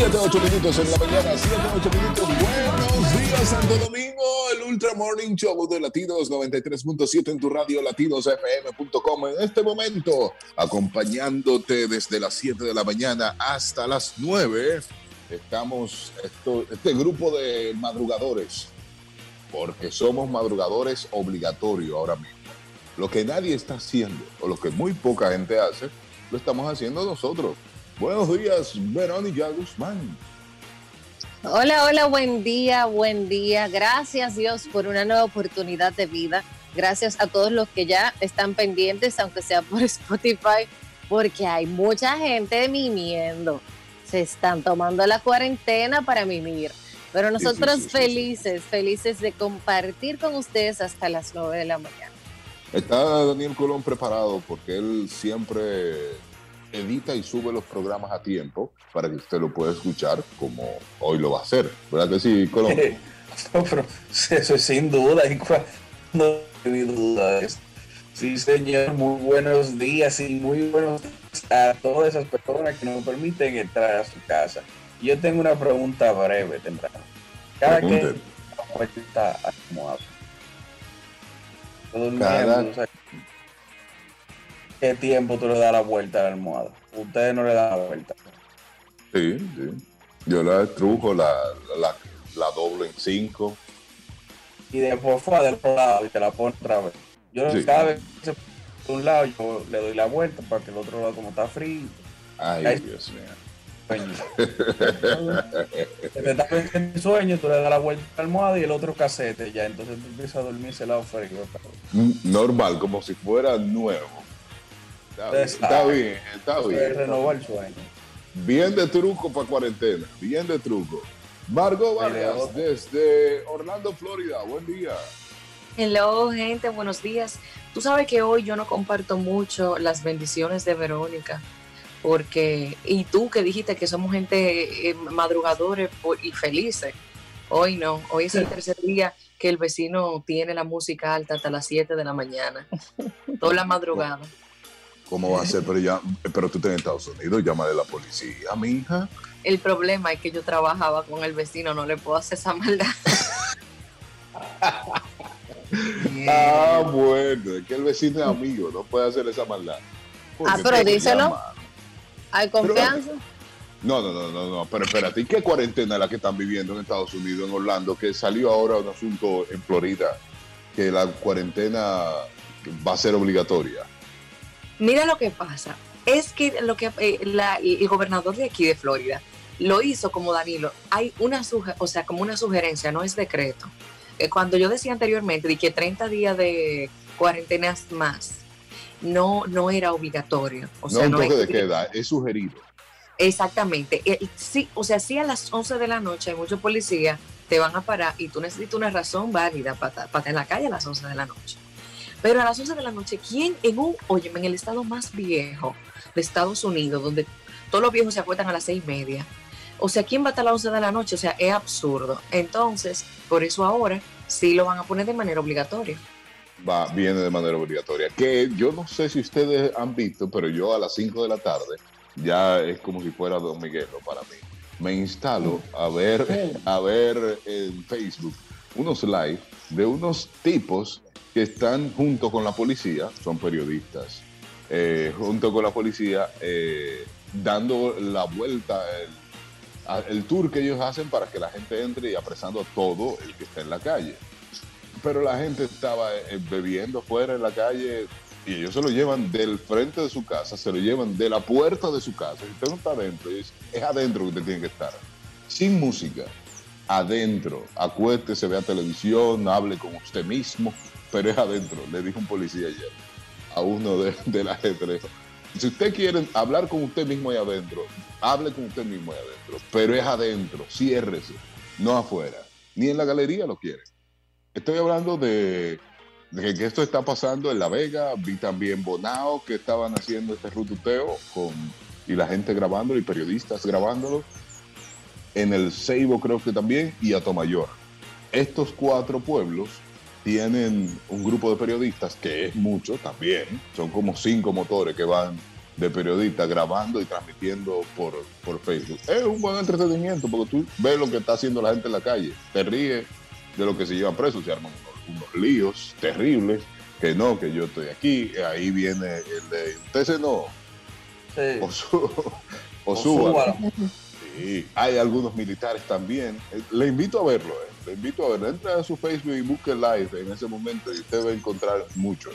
7, 8 minutos en la mañana, 7, 8 minutos. Buenos días, Santo Domingo. El Ultra Morning Show de Latidos 93.7 en tu radio latidosfm.com. En este momento, acompañándote desde las 7 de la mañana hasta las 9. Estamos, esto, este grupo de madrugadores, porque somos madrugadores obligatorio ahora mismo. Lo que nadie está haciendo, o lo que muy poca gente hace, lo estamos haciendo nosotros. Buenos días, Verónica Guzmán. Hola, hola, buen día, buen día. Gracias Dios por una nueva oportunidad de vida. Gracias a todos los que ya están pendientes, aunque sea por Spotify, porque hay mucha gente mimiendo. Se están tomando la cuarentena para mimir. Pero nosotros felices, felices de compartir con ustedes hasta las 9 de la mañana. Está Daniel Colón preparado porque él siempre edita y sube los programas a tiempo para que usted lo pueda escuchar como hoy lo va a hacer. ¿Verdad que sí, Colombia? eso es sin duda, y no hay duda Sí, señor, muy buenos días y muy buenos días a todas esas personas que nos permiten entrar a su casa. Yo tengo una pregunta breve, temprano. Cada que está Cada qué tiempo tú le das la vuelta a la almohada. Ustedes no le dan la vuelta. Sí, sí. Yo la estrujo, la, la, la doblo en cinco. Y después fue del otro lado y te la pone otra vez. Yo cada vez que se un lado yo le doy la vuelta para que el otro lado como está frío. Ay, Dios mío. Sueño. te está en sueño, tú le das la vuelta a la almohada y el otro casete ya, entonces tú empiezas a dormir ese lado frío. Normal, como si fuera nuevo. Está bien, está bien. Renovar el sueño. Bien de truco para cuarentena, bien de truco. Margot Vargas desde Orlando, Florida. Buen día. Hello, gente, buenos días. Tú sabes que hoy yo no comparto mucho las bendiciones de Verónica, porque, y tú que dijiste que somos gente eh, madrugadores y felices, hoy no, hoy es el tercer día que el vecino tiene la música alta hasta las 7 de la mañana, toda la madrugada. ¿Cómo va a ser? Pero, ya, pero tú estás en Estados Unidos, llama de la policía, mi hija. El problema es que yo trabajaba con el vecino, no le puedo hacer esa maldad. Ah, bueno, es que el vecino es amigo, no puede hacer esa maldad. Ah, pero díselo. ¿Hay confianza? no, no, no, no, no, pero espérate, ¿y qué cuarentena la que están viviendo en Estados Unidos, en Orlando? Que salió ahora un asunto en Florida, que la cuarentena va a ser obligatoria. Mira lo que pasa. Es que lo que eh, el gobernador de aquí de Florida lo hizo como Danilo. Hay una o sea, como una sugerencia, no es decreto. Eh, cuando yo decía anteriormente de que 30 días de cuarentenas más no, no era obligatorio. O no un toque de queda, es sugerido. Exactamente. Eh, sí, o sea, si a las 11 de la noche hay muchos policías, te van a parar y tú necesitas una razón válida para, para estar en la calle a las 11 de la noche. Pero a las 11 de la noche, ¿quién en un, oye, en el estado más viejo de Estados Unidos, donde todos los viejos se acuestan a las seis y media? O sea, ¿quién va a estar a las 11 de la noche? O sea, es absurdo. Entonces, por eso ahora sí lo van a poner de manera obligatoria. Va, viene de manera obligatoria. Que yo no sé si ustedes han visto, pero yo a las 5 de la tarde ya es como si fuera Don Miguelo para mí. Me instalo a ver, a ver en Facebook unos live de unos tipos que están junto con la policía, son periodistas, eh, junto con la policía, eh, dando la vuelta, el, tour que ellos hacen para que la gente entre y apresando a todo el que está en la calle. Pero la gente estaba eh, bebiendo fuera en la calle y ellos se lo llevan del frente de su casa, se lo llevan de la puerta de su casa. Si usted no está adentro, es, es adentro que usted tiene que estar, sin música adentro, acuéstese, vea televisión, hable con usted mismo, pero es adentro, le dijo un policía ayer a uno de, la gente. Si usted quiere hablar con usted mismo ahí adentro, hable con usted mismo ahí adentro, pero es adentro, ciérrese, no afuera, ni en la galería lo quiere. Estoy hablando de, que esto está pasando en La Vega, vi también Bonao que estaban haciendo este rututeo con, y la gente grabándolo y periodistas grabándolo, en el Ceibo creo que también y Atomayor. Estos cuatro pueblos tienen un grupo de periodistas, que es mucho también, son como cinco motores que van de periodistas grabando y transmitiendo por, por Facebook. Es un buen entretenimiento porque tú ves lo que está haciendo la gente en la calle, te ríes de lo que se lleva preso, se arman unos, unos líos terribles, que no, que yo estoy aquí, ahí viene el de, usted se no, Sí. o, su- o O súbalo. Hay algunos militares también. Eh, Le invito a verlo, eh. le invito a verlo. Entra a su Facebook y busque live en ese momento y usted va a encontrar muchos.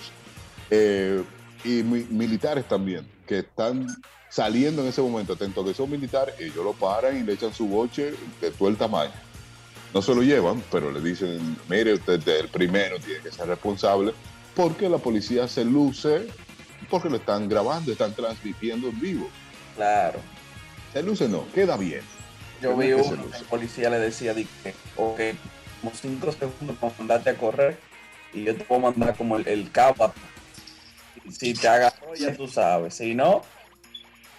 Eh, y mi- militares también, que están saliendo en ese momento, atento que son militares, ellos lo paran y le echan su boche de todo el tamaño. No se lo llevan, pero le dicen, mire, usted es el primero tiene que ser responsable, porque la policía se luce, porque lo están grabando, están transmitiendo en vivo. Claro. Se luce no, queda bien. Yo vi uno que luce. el policía le decía, di que, ok, como cinco segundos para mandarte a correr y yo te puedo mandar como el, el capa. Si te agarró, ya tú sabes. Si no,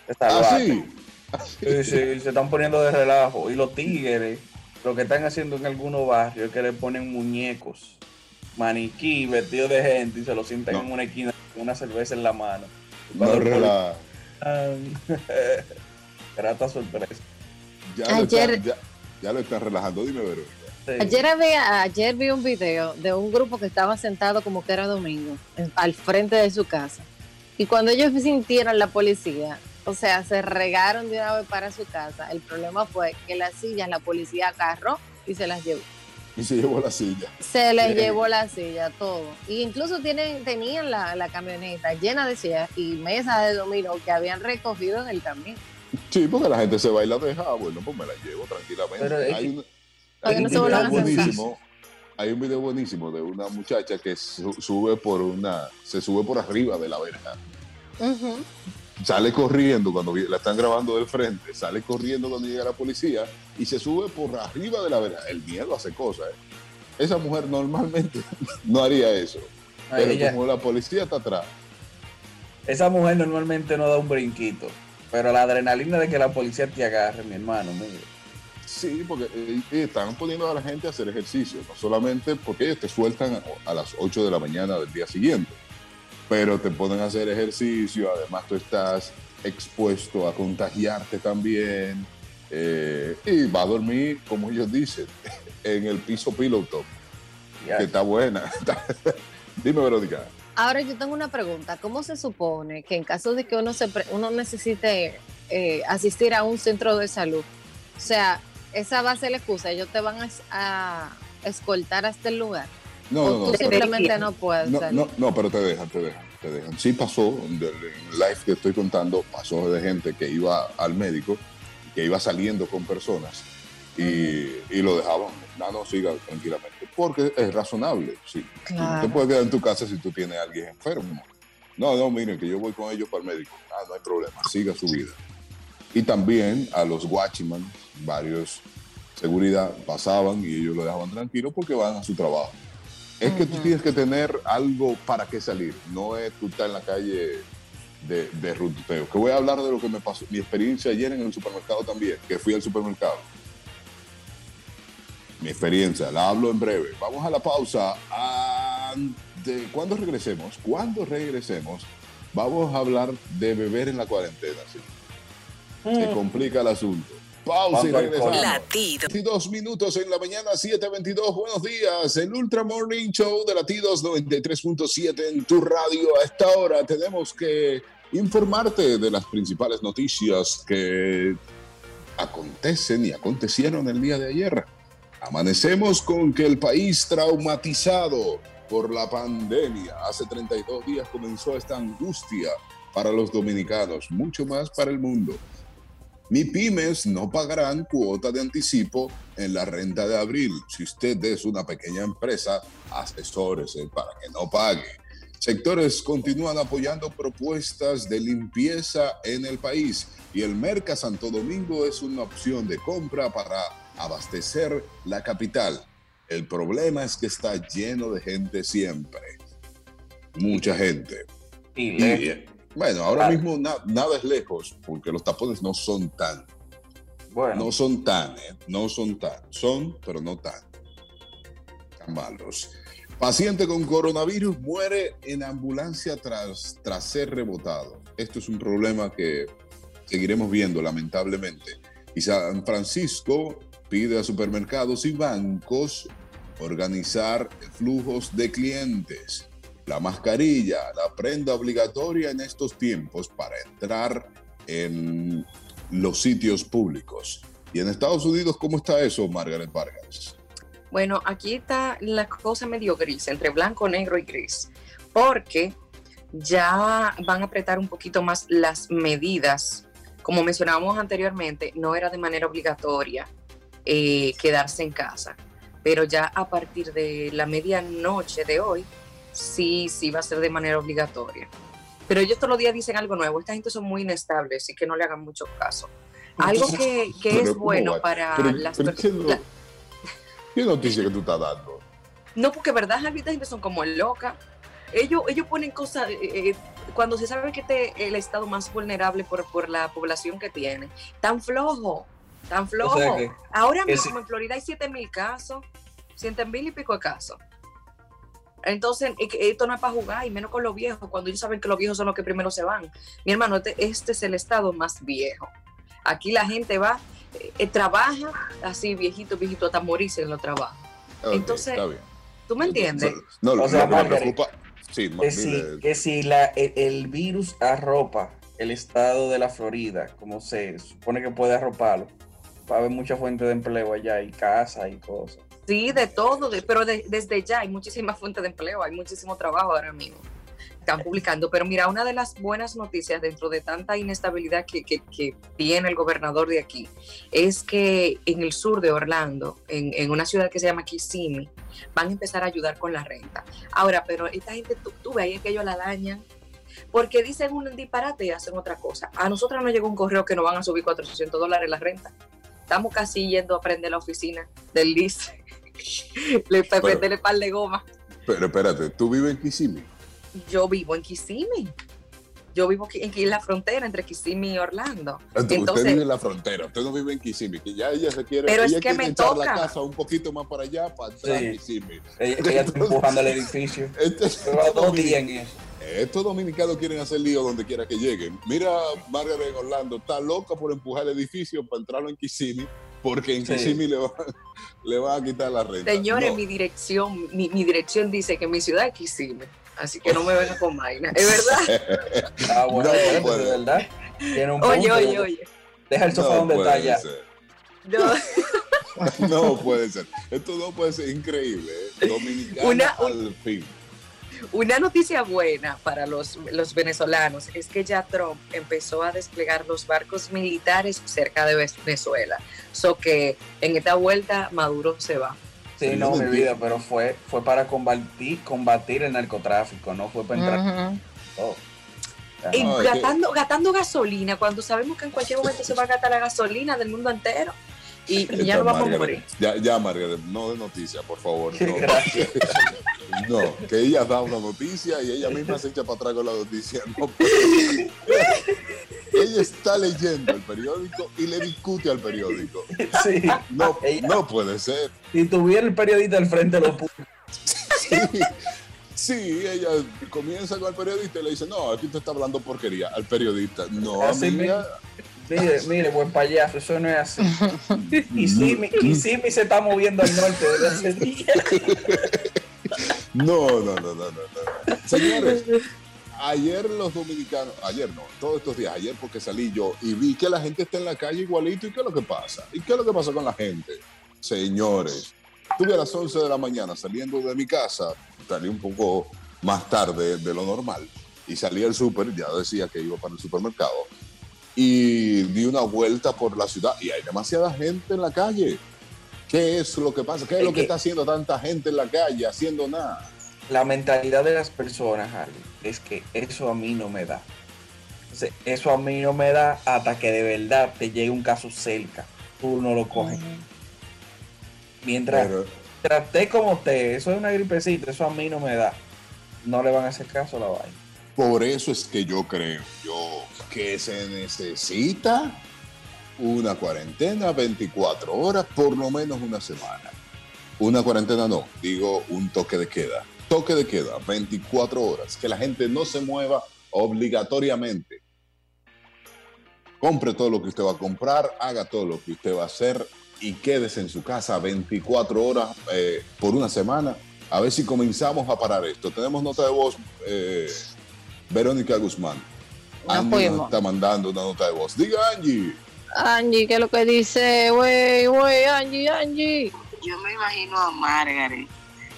te salvaste. Así. Sí, sí, se están poniendo de relajo. Y los tigres, lo que están haciendo en algunos barrios es que le ponen muñecos, maniquí, vestidos de gente y se lo sientan No. en una esquina con una cerveza en la mano. No Grata sorpresa. Ya, lo Ayer- están, ya, ya lo están relajando. Dime, Verónica. Sí. Ayer, había, ayer vi un video de un grupo que estaba sentado como que era domingo, en- al frente de su casa. Y cuando ellos sintieron la policía, o sea, se regaron de una vez para su casa. El problema fue que las sillas la policía agarró y se las llevó. Y se llevó la silla. Se les Bien. llevó la silla, todo. Y incluso tienen, tenían la, la camioneta llena de sillas y mesas de dominó que habían recogido en el camino. Sí, porque la gente se va y la deja. Ah, Bueno, pues me la llevo tranquilamente. Pero hay un, hay video buenísimo. Hay un video buenísimo de una muchacha que su- sube por una, se sube por arriba de la verja. Sale corriendo cuando la están grabando del frente, sale corriendo cuando llega la policía y se sube por arriba de la verja. El miedo hace cosas. ¿eh? Esa mujer normalmente no haría eso. Ay, Pero ella- como la policía está atrás, Esa mujer normalmente no da un brinquito, pero la adrenalina de que la policía te agarre, mi hermano, mire. Sí, porque eh, eh, están poniendo a la gente a hacer ejercicio, no solamente porque ellos te sueltan a, las 8 de la mañana del día siguiente, pero te ponen a hacer ejercicio, además tú estás expuesto a contagiarte también, eh, y va a dormir, como ellos dicen, en el piso pillow top, Ya. que está buena. Dime, Verónica. Ahora yo tengo una pregunta. ¿Cómo se supone que en caso de que uno, se pre- uno necesite eh, asistir a un centro de salud, o sea, esa va a ser la excusa, ellos te van a, a escoltar hasta el lugar? No, o no, no, tú pero- simplemente no puedes no, salir. no, no, pero te dejan, te dejan, te dejan. Sí pasó, en live que estoy contando, pasó de gente que iba al médico, que iba saliendo con personas y, y lo dejaban. No, no, siga tranquilamente. Porque es razonable. Sí. Claro. Tú te puedes quedar en tu casa si tú tienes a alguien enfermo. No, no, miren, que yo voy con ellos para el médico. Ah, no hay problema, siga su vida. Y también a los watchmen, varios seguridad, pasaban y ellos lo dejaban tranquilo porque van a su trabajo. Es que tú tienes que tener algo para qué salir, no es tú estar en la calle de, de ruteo. Que voy a hablar de lo que me pasó, mi experiencia ayer en el supermercado también, que fui al supermercado. Mi experiencia, la hablo en breve. Vamos a la pausa. De, cuando regresemos, cuando regresemos, vamos a hablar de beber en la cuarentena. ¿sí? Se complica el asunto. Pausa y ¿Cuánto regresamos. Latido. 22 minutos en la mañana, 7:22. Buenos días. El Ultra Morning Show de Latidos 93.7 en tu radio. A esta hora tenemos que informarte de las principales noticias que acontecen y acontecieron el día de ayer. Amanecemos con que el país traumatizado por la pandemia. Hace 32 días comenzó esta angustia para los dominicanos, mucho más para el mundo. MIPIMES no pagarán cuota de anticipo en la renta de abril. Si usted es una pequeña empresa, asesórese para que no pague. Sectores continúan apoyando propuestas de limpieza en el país y el Merca Santo Domingo es una opción de compra para abastecer la capital. El problema es que está lleno de gente siempre. Mucha gente. Y bueno, ahora Ah. mismo na- nada es lejos, porque los tapones no son tan, bueno, no son tan, eh, no son tan, son, pero no tan, tan malos. Paciente con coronavirus muere en ambulancia tras, tras ser rebotado. esto es un problema que seguiremos viendo lamentablemente. Y San Francisco pide a supermercados y bancos organizar flujos de clientes. La mascarilla, la prenda obligatoria en estos tiempos para entrar en los sitios públicos. ¿Y en Estados Unidos cómo está eso, Margaret Vargas? Bueno, aquí está la cosa medio gris, entre blanco, negro y gris, porque ya van a apretar un poquito más las medidas. Como mencionábamos anteriormente, no era de manera obligatoria eh, quedarse en casa, pero ya a partir de la medianoche de hoy, sí, sí va a ser de manera obligatoria. Pero ellos todos los días dicen algo nuevo. Esta gente son muy inestables y que no le hagan mucho caso. Algo que, que es bueno para las personas. ¿qué, noticia que tú estás dando? No, porque verdad, esta gente son como locas. Ellos, ellos ponen cosas, eh, eh, cuando se sabe que este es el estado más vulnerable por, por la población que tiene, tan flojo, tan flojo. Ahora mismo en Florida hay 7 mil casos, 7 mil y pico de casos. Entonces, esto no es para jugar, y menos con los viejos, cuando ellos saben que los viejos son los que primero se van. Mi hermano, este, este es el estado más viejo. Aquí la gente va, eh, trabaja así, viejito, viejito, hasta morirse en los trabajos. Entonces, ¿tú me entiendes? No, no, O sea, me Margaret, preocupa. Sí, Que si, que si la, el, el virus arropa el estado de la Florida, como se supone que puede arroparlo, va a haber mucha fuente de empleo allá y casa y cosas. Sí, de todo, pero de- desde ya hay muchísimas fuentes de empleo, hay muchísimo trabajo ahora mismo. Están publicando, pero mira, una de las buenas noticias dentro de tanta inestabilidad que, que- que tiene el gobernador de aquí es que en el sur de Orlando, en, una ciudad que se llama Kissimmee, van a empezar a ayudar con la renta. Ahora, pero esta gente, tú, tú ves ahí que ellos la dañan, porque dicen un disparate y hacen otra cosa. A nosotros nos llegó un correo que nos van a subir 400 dólares la renta. Estamos casi yendo a prender la oficina del LIS. Le Pero- prendele par de goma. Pero espérate, ¿tú vives en Kissimmee? Yo vivo en Kissimmee. Yo vivo aquí en la frontera entre Kissimmee y Orlando. Entonces, Entonces- usted vive en la frontera, usted no vive en Kissimmee, que ya ella se quiere, Pero es ella que quiere me echar la toca. casa un poquito más para allá, para atrás Sí. Kissimmee. Ella, ella está empujando el edificio. Lleva dos días en eso. Estos dominicanos quieren hacer lío donde quiera que lleguen. Mira, Margaret Orlando está loca por empujar el edificio para entrarlo en Kissimmee, porque en Sí. Kissimmee le va, le va a quitar la renta. Señores, No, mi dirección, mi, mi dirección dice que mi ciudad es Kissimmee. Así que no me vengan con vaina. Es verdad. Ah, bueno, No espérate, puede. de verdad. Tiene un Oye, punto. oye, oye. Deja el sofá no donde está ya. No, No puede ser. Esto no puede ser increíble. ¿eh? Dominicana Una- al fin. Una noticia buena para los, los venezolanos es que ya Trump empezó a desplegar los barcos militares cerca de Venezuela. So que en esta vuelta Maduro se va. Sí, no, mi vida, pero fue, fue para combatir, combatir el narcotráfico, no fue para entrar. Ujú. todo. Y No, que- gastando gasolina, cuando sabemos que en cualquier momento se va a gastar la gasolina del mundo entero. Y, y ya no vamos a morir. Ya, ya, Margaret, no de noticia, por favor. No, Gracias. no, que ella da una noticia y ella misma se echa para atrás con la noticia. No, ella está leyendo el periódico y le discute al periódico. Sí. No, Ella- no puede ser. Si tuviera el periodista al frente, lo pu- Sí, sí, ella comienza con el periodista y le dice, no, aquí te está hablando porquería al periodista. No, Así amiga. Mire, mire, buen payaso, eso no es así. Y Simi, y Simi se está moviendo al norte desde hace días. No, no, no, no, no, no. Señores, ayer los dominicanos, ayer no, todos estos días, ayer porque salí yo y vi que la gente está en la calle igualito. ¿Y qué es lo que pasa? ¿Y qué es lo que pasa con la gente? Señores, tuve a las 11 de la mañana saliendo de mi casa, salí un poco más tarde de lo normal y salí al súper, ya decía que iba para el supermercado y di una vuelta por la ciudad y hay demasiada gente en la calle. ¿Qué es lo que pasa? ¿Qué es Es lo que que- está haciendo tanta gente en la calle haciendo nada? La mentalidad de las personas, Harley, es que eso a mí no me da. Entonces, eso a mí no me da hasta que de verdad te llegue un caso cerca. Tú no lo coges. Mientras Pero, traté como usted, eso es una gripecita, eso a mí no me da. No le van a hacer caso a la vaina. Por eso es que yo creo yo que se necesita una cuarentena 24 horas, por lo menos una semana. Una cuarentena no, digo un toque de queda. Toque de queda, 24 horas, que la gente no se mueva obligatoriamente. compre todo lo que usted va a comprar, haga todo lo que usted va a hacer y quédese en su casa 24 horas eh, por una semana. A ver si comenzamos a parar esto. Tenemos nota de voz, eh, Verónica Guzmán. Angie fuimos. nos está mandando una nota de voz. Diga Angie. Angie, ¿qué es lo que dice? Wey, wey, Angie, Angie. Yo me imagino a Margaret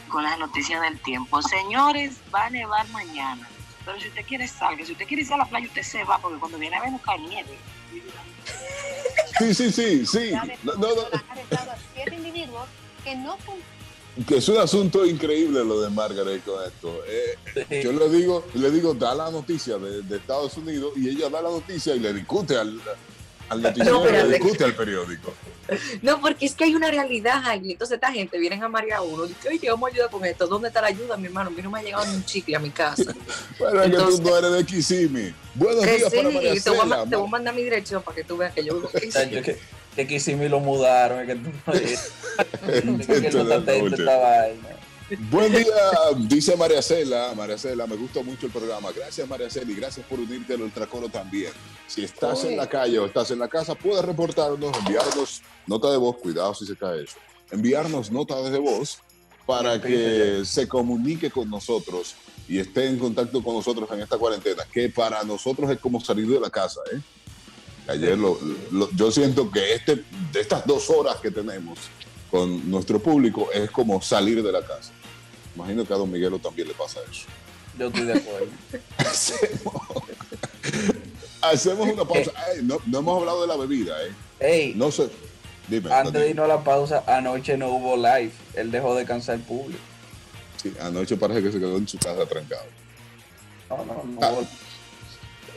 con las noticias del tiempo. Señores, va a nevar mañana. Pero si usted quiere salga, si usted quiere ir a la playa, usted se va, porque cuando viene a ver no cae nieve. Sí, sí, sí, sí. No, no, individuos que no que es un asunto increíble lo de Margaret con esto. Eh, yo le digo, le digo, da la noticia de, de Estados Unidos y ella da la noticia y le discute al, al noticiero, le discute al periódico. No, porque es que hay una realidad ahí. Entonces esta gente vienen a marear a uno. Dice, oye, vamos a ayudar con esto. ¿Dónde está la ayuda, mi hermano? A mí no me ha llegado ni un chicle a mi casa. Es Entonces- que tú no eres de Kissimmee. Buenos Que días sí, para María te voy, a, te voy a mandar mi dirección para que tú veas que yo vivo. Que, que Kissimmee lo mudaron, es que tú no que no esta vaina. Buen día, dice María Cela. María Cela, me gustó mucho el programa. Gracias, María Cela, y gracias por unirte al Ultracoro también. Si estás en la calle o estás en la casa, puedes reportarnos, enviarnos nota de voz, cuidado si se cae eso, enviarnos nota de voz para que se comunique con nosotros y esté en contacto con nosotros en esta cuarentena, que para nosotros es como salir de la casa. ¿eh? Ayer lo- lo- yo siento que este, de estas dos horas que tenemos con nuestro público es como salir de la casa. Imagino que a Don Miguelo también le pasa eso. Yo estoy de acuerdo. Hacemos, hacemos una pausa. Ay, no, no hemos hablado de la bebida, ¿eh? Ey, No sé. Dime. antes de irnos a la pausa, anoche no hubo live. Él dejó de cansar el público. Sí, anoche parece que se quedó en su casa trancado. No, no, no Ah.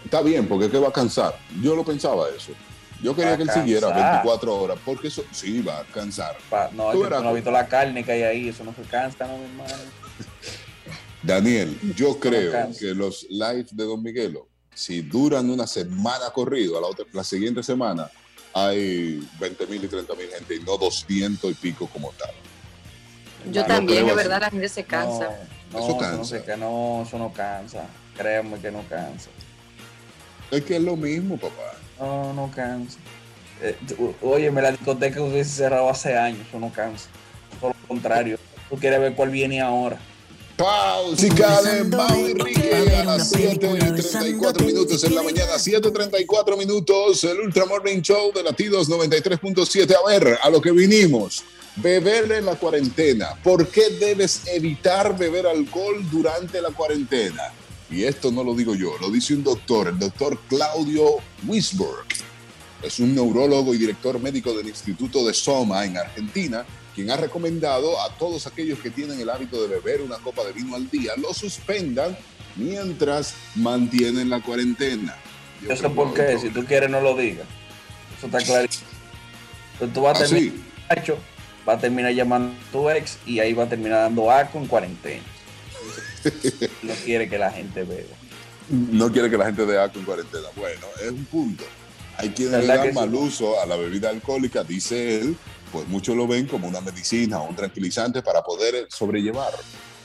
Está bien, porque es que va a cansar. Yo lo pensaba eso. Yo quería que él siguiera cansar. 24 horas, porque eso sí va a cansar. Pa- No, Tú no visto la carne que hay ahí, eso no se cansa, no, mi hermano. Daniel, yo creo cansa. que los lives de Don Miguelo, si duran una semana corrido, a la, otra, la siguiente semana hay 20 mil y 30 mil gente y no 200 y pico como tal. Yo Hermano, también, creo es así. verdad, la gente se cansa. No, Eso no, cansa. no, sé que no, eso no cansa. Créanme que no cansa. Es que es lo mismo, papá. No, no cansa. Eh, tú- óyeme, la discoteca hubiese cerrado hace años, eso no cansa. Por lo contrario, tú quieres ver cuál viene ahora. Pausica de Mau Enrique a las 7 y 34 minutos en la mañana, 7.34 minutos, el Ultra Morning Show de Latidos 93.7. A ver, a lo que vinimos. Beber en la cuarentena. ¿Por qué debes evitar beber alcohol durante la cuarentena? Y esto no lo digo yo, lo dice un doctor, el doctor Claudio Wisberg. Es un neurólogo y director médico del Instituto de Soma en Argentina, quien ha recomendado a todos aquellos que tienen el hábito de beber una copa de vino al día, lo suspendan mientras mantienen la cuarentena. Yo sé por qué, si tú quieres no lo digas. Eso está clarísimo. Entonces tú vas a terminar, Así, macho, vas a terminar llamando a tu ex y ahí va a terminar dando asco en cuarentena. No quiere que la gente beba. no quiere que la gente dé acto en cuarentena. Bueno, es un punto. Hay quienes le ¿Verdad dan que sí? mal uso a la bebida alcohólica, dice él, pues muchos lo ven como una medicina o un tranquilizante para poder sobrellevar,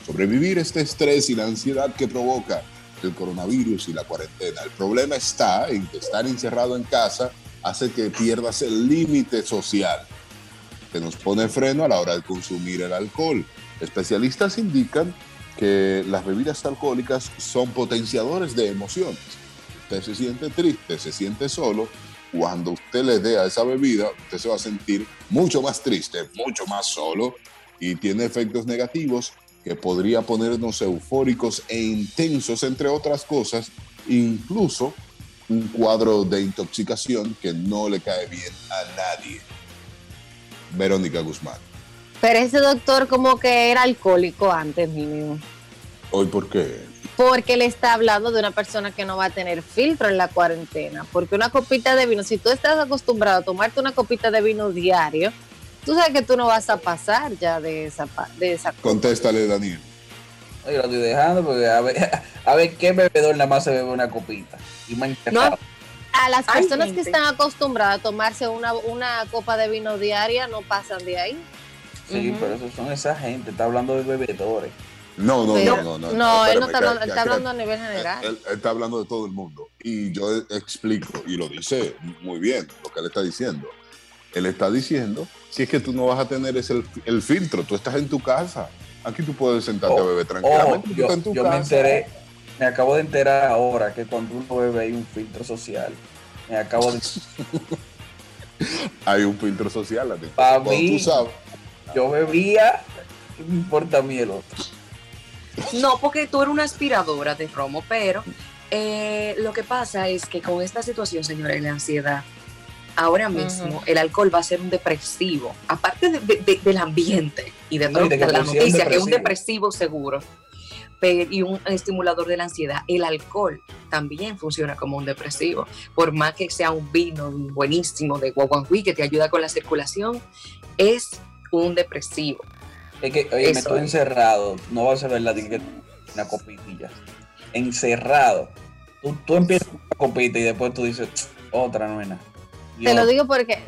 sobrevivir este estrés y la ansiedad que provoca el coronavirus y la cuarentena. El problema está en que estar encerrado en casa hace que pierdas el límite social, que nos pone freno a la hora de consumir el alcohol. Especialistas indican que las bebidas alcohólicas son potenciadores de emociones. Usted se siente triste, se siente solo. Cuando usted le dé a esa bebida, usted se va a sentir mucho más triste, mucho más solo y tiene efectos negativos que podría ponernos eufóricos e intensos, entre otras cosas, incluso un cuadro de intoxicación que no le cae bien a nadie. Verónica Guzmán. Pero ese doctor como que era alcohólico antes mínimo. ¿Hoy por qué? Porque le está hablando de una persona que no va a tener filtro en la cuarentena. Porque una copita de vino, si tú estás acostumbrado a tomarte una copita de vino diario, tú sabes que tú no vas a pasar ya de esa, pa- de esa copa. Contéstale, Daniel. No, Yo lo estoy dejando porque a ver, a ver qué bebedor nada más se bebe una copita. Y me. A las personas que están acostumbradas a tomarse una, una copa de vino diaria no pasan de ahí. Sí, pero esos son esa gente, está hablando de bebedores. No, no, Pero- no, no, no. No, él no está hablando, él está hablando a nivel general. él está hablando de todo el mundo. Y yo explico, y lo dice muy bien lo que él está diciendo. Él está diciendo que es que tú no vas a tener ese, el filtro, tú estás en tu casa. Aquí tú puedes sentarte Oh, a beber Ojo, tranquilamente. yo, estás en tu yo me enteré, me acabo de enterar ahora que cuando uno bebe hay un filtro social. Me acabo de. Hay un filtro social. Ati. Pa' Cuando mí. tú sabes. Yo bebía, ¿qué me importa a mí el otro? No, porque tú eres una aspiradora de romo, pero eh, lo que pasa es que con esta situación, señores, de la ansiedad, ahora mismo el alcohol va a ser un depresivo, aparte de- de- de- del ambiente y de, No, y de todo- que de la noticia, que es un depresivo. seguro y un estimulador de la ansiedad, el alcohol también funciona como un depresivo. Por más que sea un vino buenísimo de guaguancui que te ayuda con la circulación, es un depresivo. Es que, oye, me estoy es. encerrado. No va a ser verdad que una copitilla. Encerrado. Tú, tú empiezas con una copita y después tú dices, otra no es nada. Y Te lo digo porque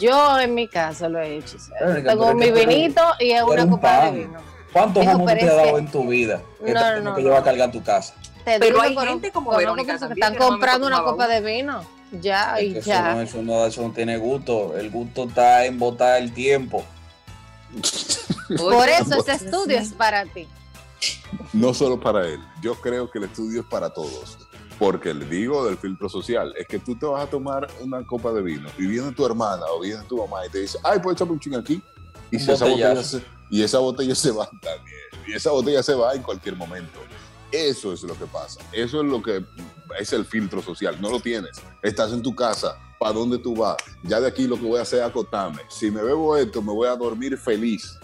yo en mi caso lo he hecho. Claro, tengo mi vinito y es una un copa de vino. ¿Cuántos pero te has es dado que- en tu vida? Que No, te no, tienes no, que no. llevar a cargar a tu casa. Te Pero digo hay con- gente como con Verónica que están que comprando una copa de vino. Ya, Es y que eso, ya. no, eso, no, eso no tiene gusto. El gusto está en botar el tiempo. Por eso ese Dios estudio es para ti. No solo para él. Yo creo que el estudio es para todos. Porque le digo del filtro social, es que tú te vas a tomar una copa de vino y viene tu hermana o viene tu mamá y te dice, ay, puedes echar un ching aquí. Y, si esa botella se, y esa botella se va también. Y esa botella se va en cualquier momento. Eso es lo que pasa. Eso es lo que es el filtro social. No lo tienes. Estás en tu casa. ¿Para dónde tú vas? Ya de aquí lo que voy a hacer es acotarme. Si me bebo esto, me voy a dormir feliz.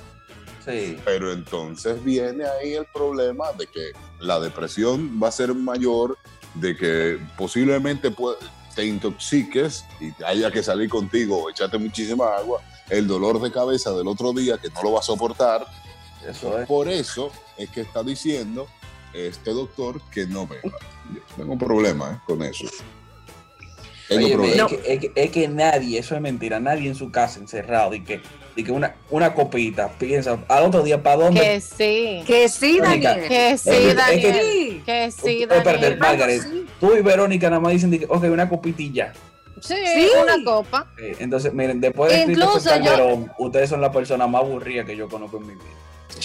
Sí. Pero entonces viene ahí el problema de que la depresión va a ser mayor, de que posiblemente te intoxiques y haya que salir contigo o echarte muchísima agua, el dolor de cabeza del otro día que no lo va a soportar. Eso es. Por eso es que está diciendo este doctor que no beba. Yo tengo un problema ¿eh? con eso. Oye, es, que, es que- es que nadie, eso es mentira, nadie en su casa encerrado y que, y que una, una copita piensa al otro día para dónde. Que sí. Que sí, Verónica, Daniel. Que sí, Es Daniel. Sí. Que sí, Eh, espérate, Daniel. Margaret, tú y Verónica nada más dicen que, ok, una copitilla. Sí, Sí. una copa. Eh, entonces, miren, después de Incluso Christopher yo- Calderón, ustedes son la persona más aburrida que yo conozco en mi vida.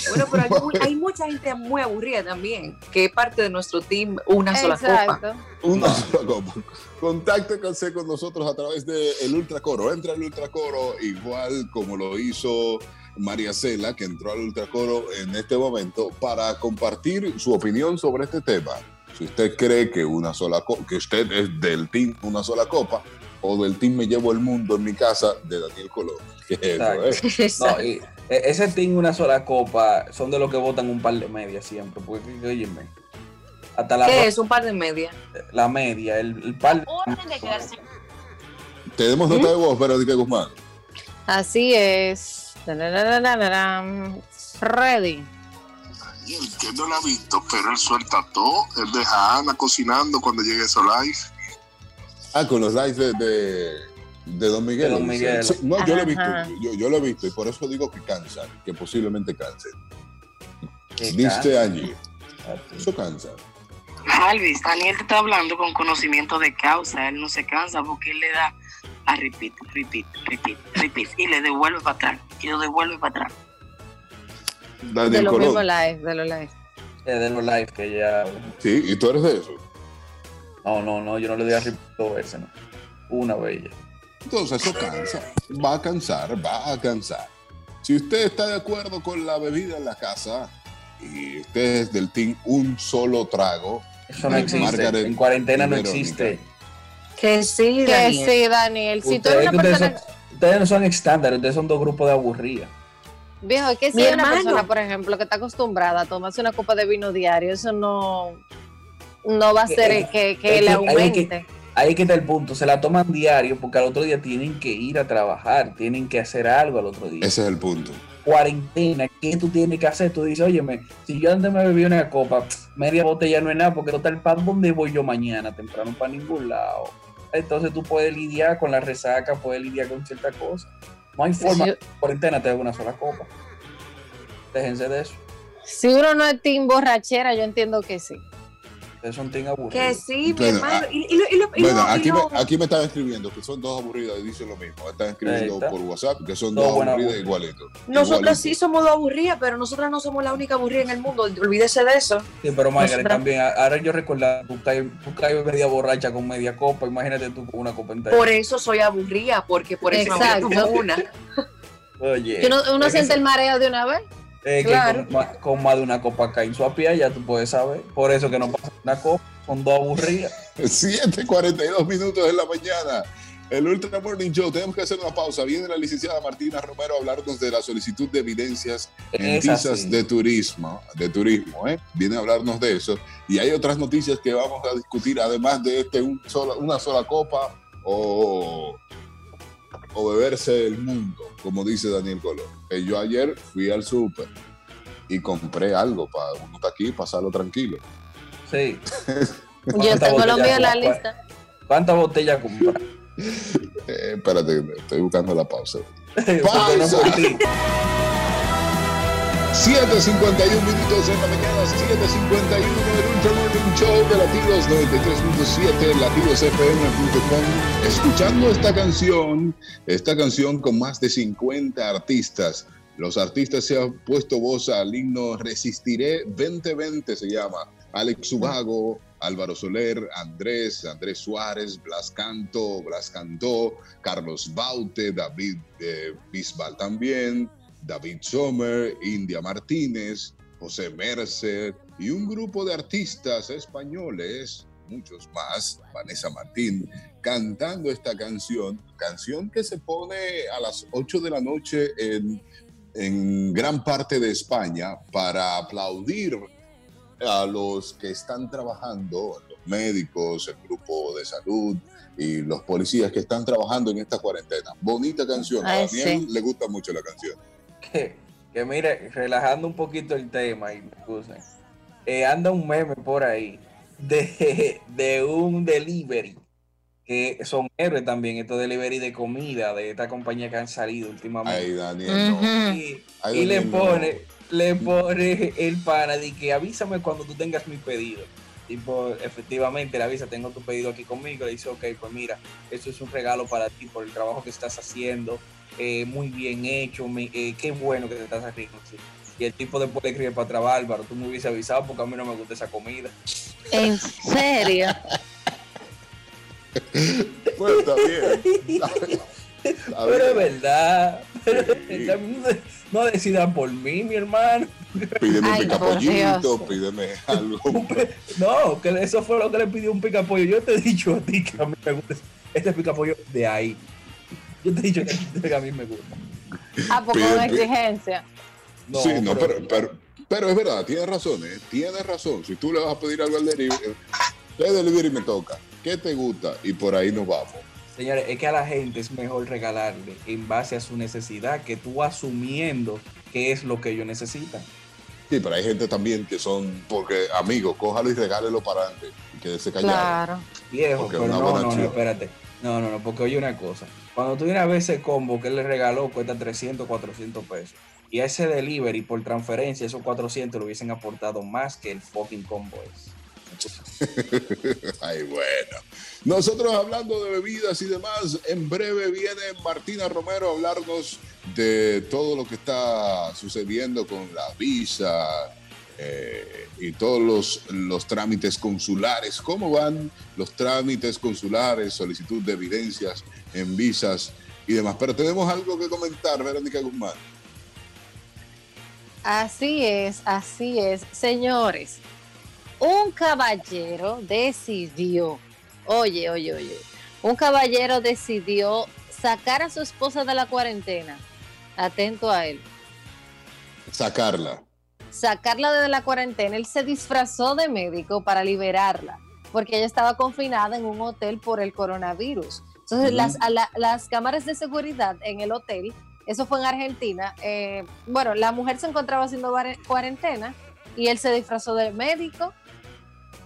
Bueno, pero hay, hay mucha gente muy aburrida también, que es parte de nuestro team, una sola copa. Exacto. Una sola copa. Contáctense con nosotros a través del el Ultracoro. Entra al Ultracoro igual como lo hizo María Cela, que entró al Ultracoro en este momento para compartir su opinión sobre este tema. Si usted cree que una sola que usted es del team una sola copa o del team me llevo el mundo en mi casa de Daniel Colón. Que eso, Exacto. ¿eh? No, y, ese team, una sola copa, son de los que votan un par de medias siempre. Porque, óyeme, hasta la, ¿Qué es? Un par de media. la media, el, el par de. Orden de quedarse. Tenemos nota de voz, Verónica Guzmán. Así es. Tarararararam. Freddy. Y el que no la ha visto, pero él suelta todo. Él deja a Ana cocinando cuando llegue eso live. Ah, con los lives de, de, de Don Miguel. De Don Miguel. Sí, no, yo lo he visto, yo, yo lo he visto y por eso digo que cansan, que posiblemente Dice cansa. allí, eso cansa. Alvis, Daniel te está hablando con conocimiento de causa. Él no se cansa porque él le da a repeat, repeat, repeat, repeat. Y le devuelve para atrás. Y lo devuelve para atrás. De Daniel los mismos live, de los live. Eh, de los live que ya. Sí, y tú eres de eso. No, no, no, yo no le doy a repeat dos veces, no. Una bella. Entonces eso cansa, va a cansar, va a cansar. Si usted está de acuerdo con la bebida en la casa y usted es del team un solo trago, Eso no existe. Margaret en cuarentena no existe. Que sí, Que Daniel. sí, Daniel. Si tú Ustedes, eres una ustedes persona. son- ustedes no son estándares, ustedes son dos grupos de aburridas. Viejo, es que si Mi una hermano. persona, por ejemplo, que está acostumbrada a tomarse una copa de vino diario, eso no, no va a ser que, que le que hay que- aumente. Ahí que está el punto, se la toman diario porque al otro día tienen que ir a trabajar, tienen que hacer algo al otro día. ese es el punto. Cuarentena, ¿qué tú tienes que hacer? Tú dices, óyeme, si yo antes me bebí una copa, media botella no es nada, porque total, ¿para dónde voy yo mañana? Temprano, para ningún lado. Entonces tú puedes lidiar con la resaca, puedes lidiar con ciertas cosas. No hay forma en cuarentena te haga una sola copa. Déjense de eso. Si uno no es team borrachera, yo entiendo que sí. Son team aburridos. Que sí, mi Bueno, hermano. Y, y lo- y lo- y Bueno, aquí me, aquí me están escribiendo que son dos aburridas y dicen lo mismo. Están escribiendo está. por WhatsApp que son Dos aburridas igualitos. Nosotras sí somos dos aburridas, pero nosotras no somos la única aburrida en el mundo. Olvídese de eso. Sí, pero Margaret, Nosotras- también, ahora yo recuerdo, tú caes, tú caes media borracha con media copa, imagínate tú con una copa entera. Por eso soy aburrida, porque por eso Exacto. una. Oye, Que uno, uno es que siente el mareo de una vez. Que Claro. con, más de una copa cae en su apia, ya tú puedes saber. Por eso que no pasa una copa, son dos aburridas. 7:42 minutos de la mañana. El Ultra Morning Show. Tenemos que hacer una pausa. Viene la licenciada Martina Romero a hablarnos de la solicitud de evidencias en visas de turismo. De turismo, ¿eh? Viene a hablarnos de eso. Y hay otras noticias que vamos a discutir, además de este, un sola- una sola copa o, o beberse el mundo, como dice Daniel Colón. Que yo ayer fui al súper y compré algo para uno está aquí pasarlo tranquilo. Sí. Yo ¿Cuántas tengo lo mío en la lista. ¿Cuántas botellas compras? Eh, espérate, estoy buscando la pausa. Porque 7.51 minutos en la mañana, 7.51 el Ultra Morning Show de Latidos 93.7, latidosfm.com. Escuchando esta canción, esta canción con más de 50 artistas. Los artistas se han puesto voz al himno Resistiré 2020, se llama. Alex Ubago, Álvaro Soler, Andrés, Andrés Suárez, Blas Canto, Blas Cantó, Carlos Baute, David eh, Bisbal también, David Sommer, India Martínez, José Mercer y un grupo de artistas españoles, muchos más, Vanessa Martín, cantando esta canción, canción que se pone a las 8 de la noche en, en gran parte de España para aplaudir a los que están trabajando, los médicos, el grupo de salud y los policías que están trabajando en esta cuarentena. Bonita canción. A Daniel sí. le gusta mucho la canción. Que, que mire, relajando un poquito el tema, y me excusen, eh, anda un meme por ahí de, de un delivery, que son héroes también, estos delivery de comida de esta compañía que han salido últimamente. Ay, Daniel, no. Ujú. y, Ay, y le no. pone, le pone el pana de que avísame cuando tú tengas mi pedido. Tipo, efectivamente, le avisa, tengo tu pedido aquí conmigo. Le dice, ok, pues mira, esto es un regalo para ti por el trabajo que estás haciendo. Eh, muy bien hecho, me- eh, qué bueno que te estás haciendo. sí". Y el tipo después le escribe para atrás, Bárbaro, tú me hubiese avisado porque a mí no me gusta esa comida. ¿En serio? Pues está bien. Está Pero es verdad. Sí. no decidan por mí, mi hermano. Pídeme Ay, un picapollito, pídeme algo. No, que eso fue lo que le pidió un picapollo. Yo te he dicho a ti que a mí me gusta este picapollo de ahí. Yo te he dicho que, que a mí me gusta. Ah, porque una exigencia. No, sí, no, pero, pero, pero es verdad, tienes razón, ¿eh? tienes razón. Si tú le vas a pedir algo al delivery, el delivery me toca. ¿Qué te gusta? Y por ahí nos vamos. Señores, es que a la gente es mejor regalarle en base a su necesidad que tú asumiendo que es lo que ellos necesitan. Sí, pero hay gente también que son, porque amigos, cójalo y regálelo para adelante. Y quédese callado. Claro. Viejo, pero no, no, no, espérate. No, no, no, porque oye una cosa. Cuando tú vienes a ver ese combo que él le regaló, cuesta 300, 400 pesos. Y a ese delivery por transferencia, esos 400 le hubiesen aportado más que el fucking combo es. Ay, bueno. Nosotros hablando de bebidas y demás, en breve viene Martina Romero a hablarnos de todo lo que está sucediendo con la visa eh, y todos los, los trámites consulares. ¿Cómo van los trámites consulares, solicitud de evidencias en visas y demás? Pero tenemos algo que comentar, Verónica Guzmán. Así es, así es. Señores, un caballero decidió, oye, oye, oye, un caballero decidió sacar a su esposa de la cuarentena. Atento a él. Sacarla. Sacarla de la cuarentena. Él se disfrazó de médico para liberarla, porque ella estaba confinada en un hotel por el coronavirus. Entonces, las, a la- las cámaras de seguridad en el hotel, eso fue en Argentina, eh, bueno, la mujer se encontraba haciendo cuarentena y él se disfrazó de médico,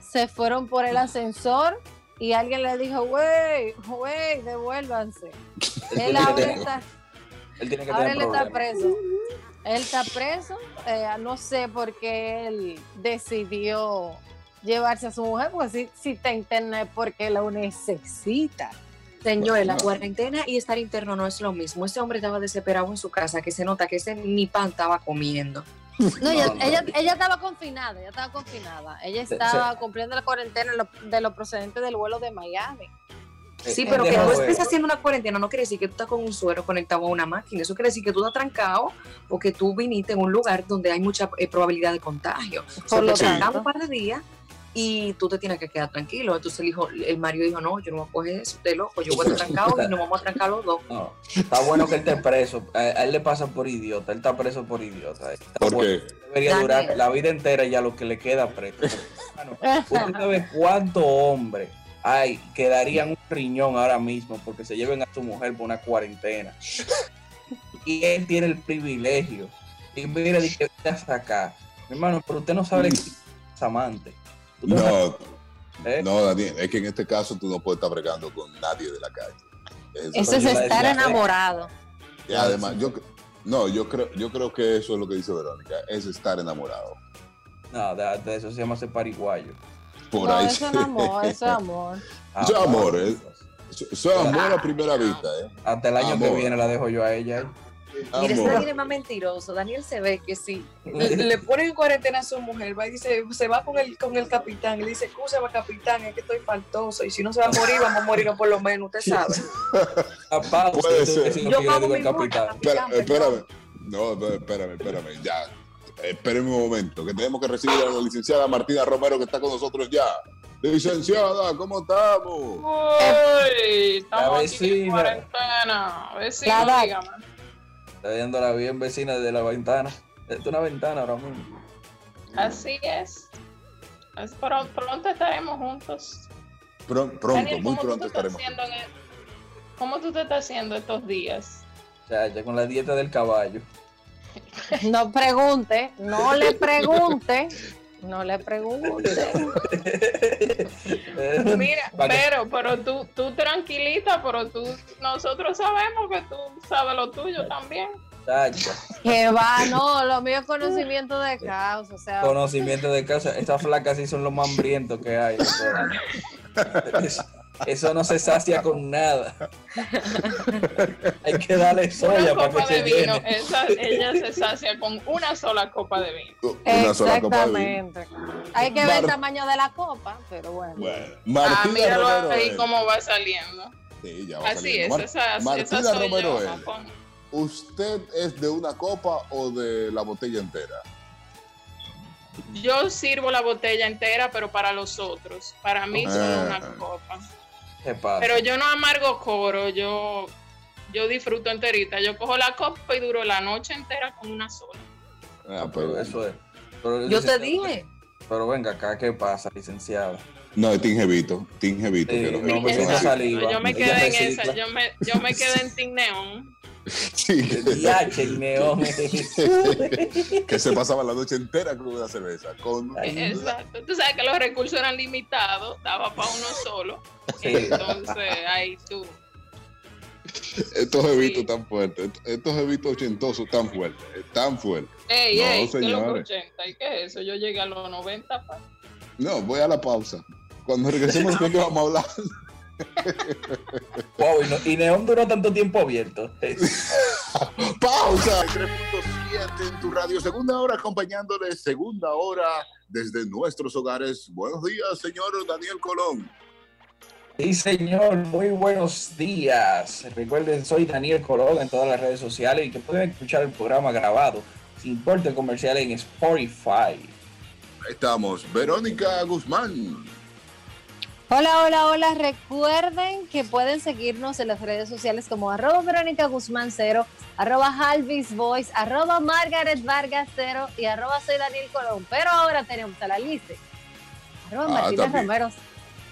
se fueron por el ascensor y alguien le dijo, wey, wey, devuélvanse. Él ahora está, Él tiene que ahora él está preso. Él está preso. eh, no sé por qué él decidió llevarse a su mujer, porque si, si está interna es porque lo necesita. Señores, la cuarentena y estar interno no es lo mismo. Ese hombre estaba desesperado en su casa, que se nota que ese ni pan estaba comiendo. No, ella, No, no. ella, ella estaba confinada, ella estaba confinada. Ella Se- estaba cumpliendo la cuarentena de lo- de los procedentes del vuelo de Miami. Sí, Eh, pero que tú estés haciendo una cuarentena no quiere decir que tú estás con un suero conectado a una máquina. Eso quiere decir que tú estás trancado o que tú viniste en un lugar donde hay mucha eh, probabilidad de contagio. Por lo tanto. un par de días y tú te tienes que quedar tranquilo. Entonces el hijo, el marido dijo, no, yo no voy a coger eso de loco, yo voy a estar trancado y nos vamos a trancar los dos. No, está bueno que él esté preso. A, a él le pasa por idiota. Él está preso por idiota. Está ¿Por bueno. qué? Debería Daniel. durar la vida entera ya lo que le queda preso. Usted sabe cuántos hombres hay que darían un riñón ahora mismo porque se lleven a su mujer por una cuarentena. Y él tiene el privilegio. Y mira, dice que estás acá. Mi hermano, pero usted no sabe que es amante. No No, ¿eh? no, Daniel, es que en este caso tú no puedes estar bregando con nadie de la calle. Eso- Eso es estar enamorado. y además, yo, no, yo creo, yo creo que eso es lo que dice Verónica, es estar enamorado. No, de, de eso se llama ser pariguayo. Por no, ahí. eso es amor, eso es amor. Eso es amor, ¿eh? Eso es amor a primera vista, ¿eh? Hasta el año que viene la dejo yo a ella. ¿eh? Mire, ese. Daniel es más mentiroso. Daniel se ve que si le, le ponen en cuarentena a su mujer, va y dice, se va con el, con el capitán y le dice, va capitán, es que estoy faltoso. Y si no se va a morir, vamos a morir por lo menos, usted sabe. Papá, Puede usted- ser. Yo pago mi el multa, capitán. Espera, capitán, espérame. No, no, espérame, espérame, ya. Espérame un momento, que tenemos que recibir a la licenciada Martina Romero que está con nosotros ya. Licenciada, ¿cómo estamos? Uy, estamos aquí en vecina. cuarentena. Vecino, La dígame. Está viéndola bien vecina desde la ventana. Esto es una ventana ahora mismo. Así es. Es pro- pronto estaremos juntos. Pron- pronto, Daniel, muy ¿cómo tú pronto estaremos. el- ¿Cómo tú te estás haciendo estos días? O sea, ya con la dieta del caballo. No pregunte, no le pregunte, no le pregunte. Mira, pero, pero tú, tú tranquilita, pero tú, nosotros sabemos que tú sabes lo tuyo también. Que va, no, lo mío es conocimiento de causa, o sea, conocimiento de casa. Estas flacas sí son los más hambrientos que hay. Eso, no se sacia con nada. Hay que darle Una soya para que copa de se vino, llene. esa, ella se sacia con una sola copa de vino. Una sola copa de vino. exactamente. Hay que ver el tamaño de la copa, pero bueno. Bueno, Ah, Martina míralo Romero. ahí él. cómo va saliendo. Sí, ya va Así saliendo. es, Mar- esa, Martina esa soy Romero yo. él. con- ¿Usted es de una copa o de la botella entera? Yo sirvo la botella entera, pero para los otros. Para mí solo Ah. una copa. ¿Qué pasa? Pero yo no amargo coro, yo, yo disfruto enterita. Yo cojo la copa y duro la noche entera con una sola. Ah, pero pero eso es. Pero, Yo te dije. Pero venga acá, ¿qué pasa, licenciada? No, es Tingevito. Tingevito. Sí, que no, saliva. Yo me quedé en esa, yo me, yo me quedé en Team Neon. Sí. Que se pasaba la noche entera con una cerveza. Con... Exacto. Tú sabes que los recursos eran limitados, daba para uno solo. Sí. Entonces, ahí tú. Estos evitos Sí. tan fuertes, estos evitos ochentosos tan fuertes, tan fuertes. Ey, No, ey, ¿qué es lo que señores. 80? ¿Y qué es eso? Yo llegué a los 90. pa. No, voy a la pausa. Cuando regresemos, ¿de qué vamos a hablar? Wow, y, no- y Neón duró tanto tiempo abierto. Pausa. 3.7 en tu radio. Segunda hora acompañándole. Segunda hora desde nuestros hogares. Buenos días, señor Daniel Colón. Sí, señor, muy buenos días. Recuerden, soy Daniel Colón en todas las redes sociales y que pueden escuchar el programa grabado sin corte comercial en Spotify. Ahí estamos. Verónica Guzmán. Hola, hola, hola. Recuerden que pueden seguirnos en las redes sociales como arroba Verónica Guzmán Cero, arroba Halvis Voice, arroba Margaret Vargas Cero y arroba soy Daniel Colón. Pero ahora tenemos a la lista. Arroba Ah, también. Romero.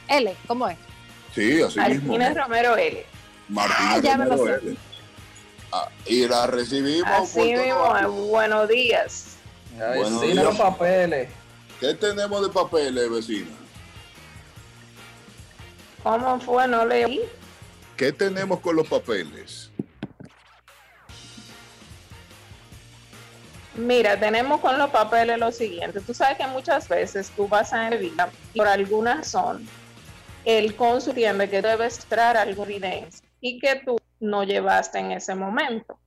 L, ¿cómo es? Sí, así mismo. Martínez Romero L. Martina Ah, ya me lo Romero, él. Ah, y la recibimos. Así mismo, buenos días. A ver, Buenos sí, días. los papeles. ¿Qué tenemos de papeles, vecina? ¿Cómo fue? No leí. ¿Qué tenemos con los papeles? Mira, tenemos con los papeles lo siguiente. Tú sabes que muchas veces tú vas a entrevista y por alguna razón el cónsul entiende que debes traer alguna evidencia y que tú no llevaste en ese momento.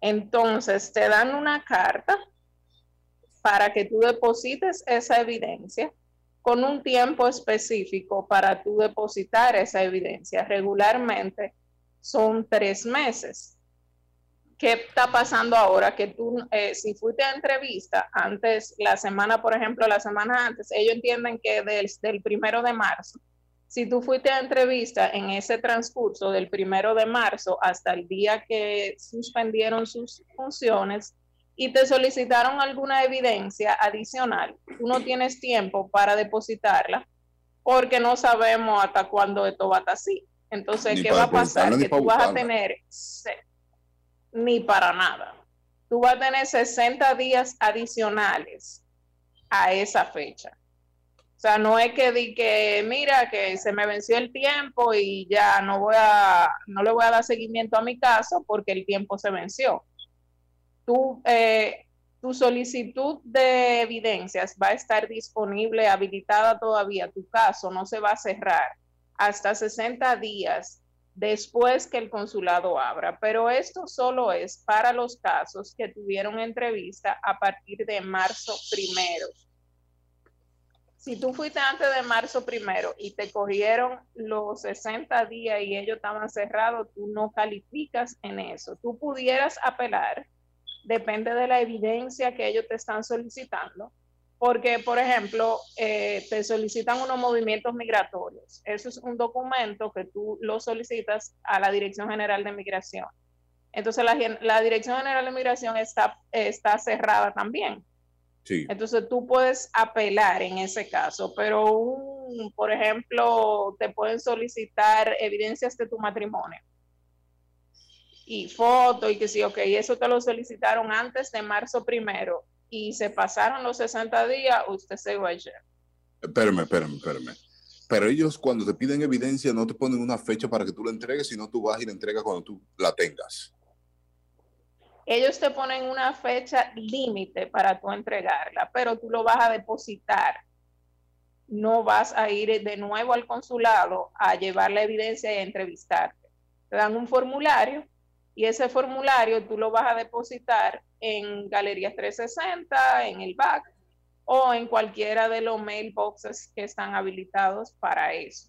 Entonces te dan una carta para que tú deposites esa evidencia con un tiempo específico para tú depositar esa evidencia. Regularmente son tres meses. ¿Qué está pasando ahora? Que tú, eh, si fuiste a entrevista antes, la semana, por ejemplo, la semana antes, ellos entienden que del, del primero de marzo, si tú fuiste a entrevista en ese transcurso del primero de marzo hasta el día que suspendieron sus funciones y te solicitaron alguna evidencia adicional, tú no tienes tiempo para depositarla porque no sabemos hasta cuándo esto va a estar así. Entonces, Ni ¿qué va a pasar? Que tú vas a tener ni para nada. Tú vas a tener 60 días adicionales a esa fecha. O sea, no es que di que, mira, que se me venció el tiempo y ya no voy a, no le voy a dar seguimiento a mi caso porque el tiempo se venció. Tu, eh, tu solicitud de evidencias va a estar disponible, habilitada todavía. Tu caso no se va a cerrar hasta 60 días después que el consulado abra. Pero esto solo es para los casos que tuvieron entrevista a partir de marzo primero. Si tú fuiste antes de marzo primero y te cogieron los 60 días y ellos estaban cerrados, tú no calificas en eso. Tú pudieras apelar, depende de la evidencia que ellos te están solicitando, porque, por ejemplo, eh, te solicitan unos movimientos migratorios. Eso es un documento que tú lo solicitas a la Dirección General de Migración. Entonces, la, Dirección General de Migración está, está cerrada también. Sí. Entonces tú puedes apelar en ese caso, pero un, por ejemplo, te pueden solicitar evidencias de tu matrimonio y fotos y que sí, ok, eso te lo solicitaron antes de marzo primero y se pasaron los 60 días, usted se va a echar. Espérame, espérame, espérame. Pero ellos cuando te piden evidencia no te ponen una fecha para que tú la entregues, sino tú vas y la entregas cuando tú la tengas. Ellos te ponen una fecha límite para tú entregarla, pero tú lo vas a depositar. No vas a ir de nuevo al consulado a llevar la evidencia y a entrevistarte. Te dan un formulario y ese formulario tú lo vas a depositar en Galerías 360, en el BAC o en cualquiera de los mailboxes que están habilitados para eso.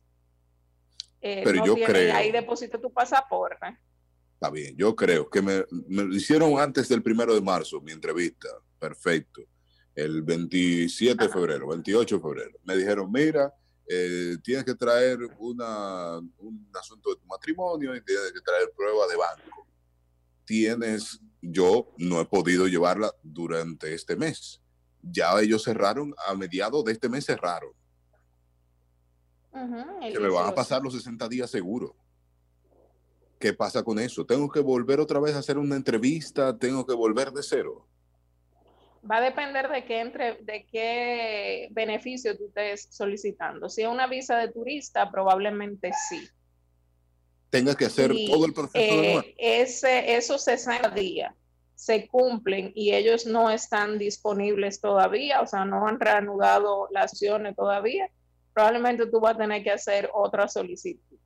Eh, Pero yo tiene- creo- Ahí deposita tu pasaporte. Está bien, yo creo que me, me lo hicieron antes del primero de marzo, mi entrevista. Perfecto. El 27 de febrero, 28 de febrero. Me dijeron, mira, eh, tienes que traer una, un asunto de tu matrimonio y tienes que traer prueba de banco. Tienes, yo no he podido llevarla durante este mes. Ya ellos cerraron, a mediados de este mes cerraron. Que me van a 18. pasar los 60 días seguro. ¿Qué pasa con eso? ¿Tengo que volver otra vez a hacer una entrevista? ¿Tengo que volver de cero? Va a depender de qué, entre, de qué beneficio tú estés solicitando. Si es una visa de turista, probablemente sí. ¿Tenga que hacer Y, todo el proceso de eh, nuevo? ese, esos 60 días se cumplen y ellos no están disponibles todavía, o sea, no han reanudado las acciones todavía, probablemente tú vas a tener que hacer otra solicitud.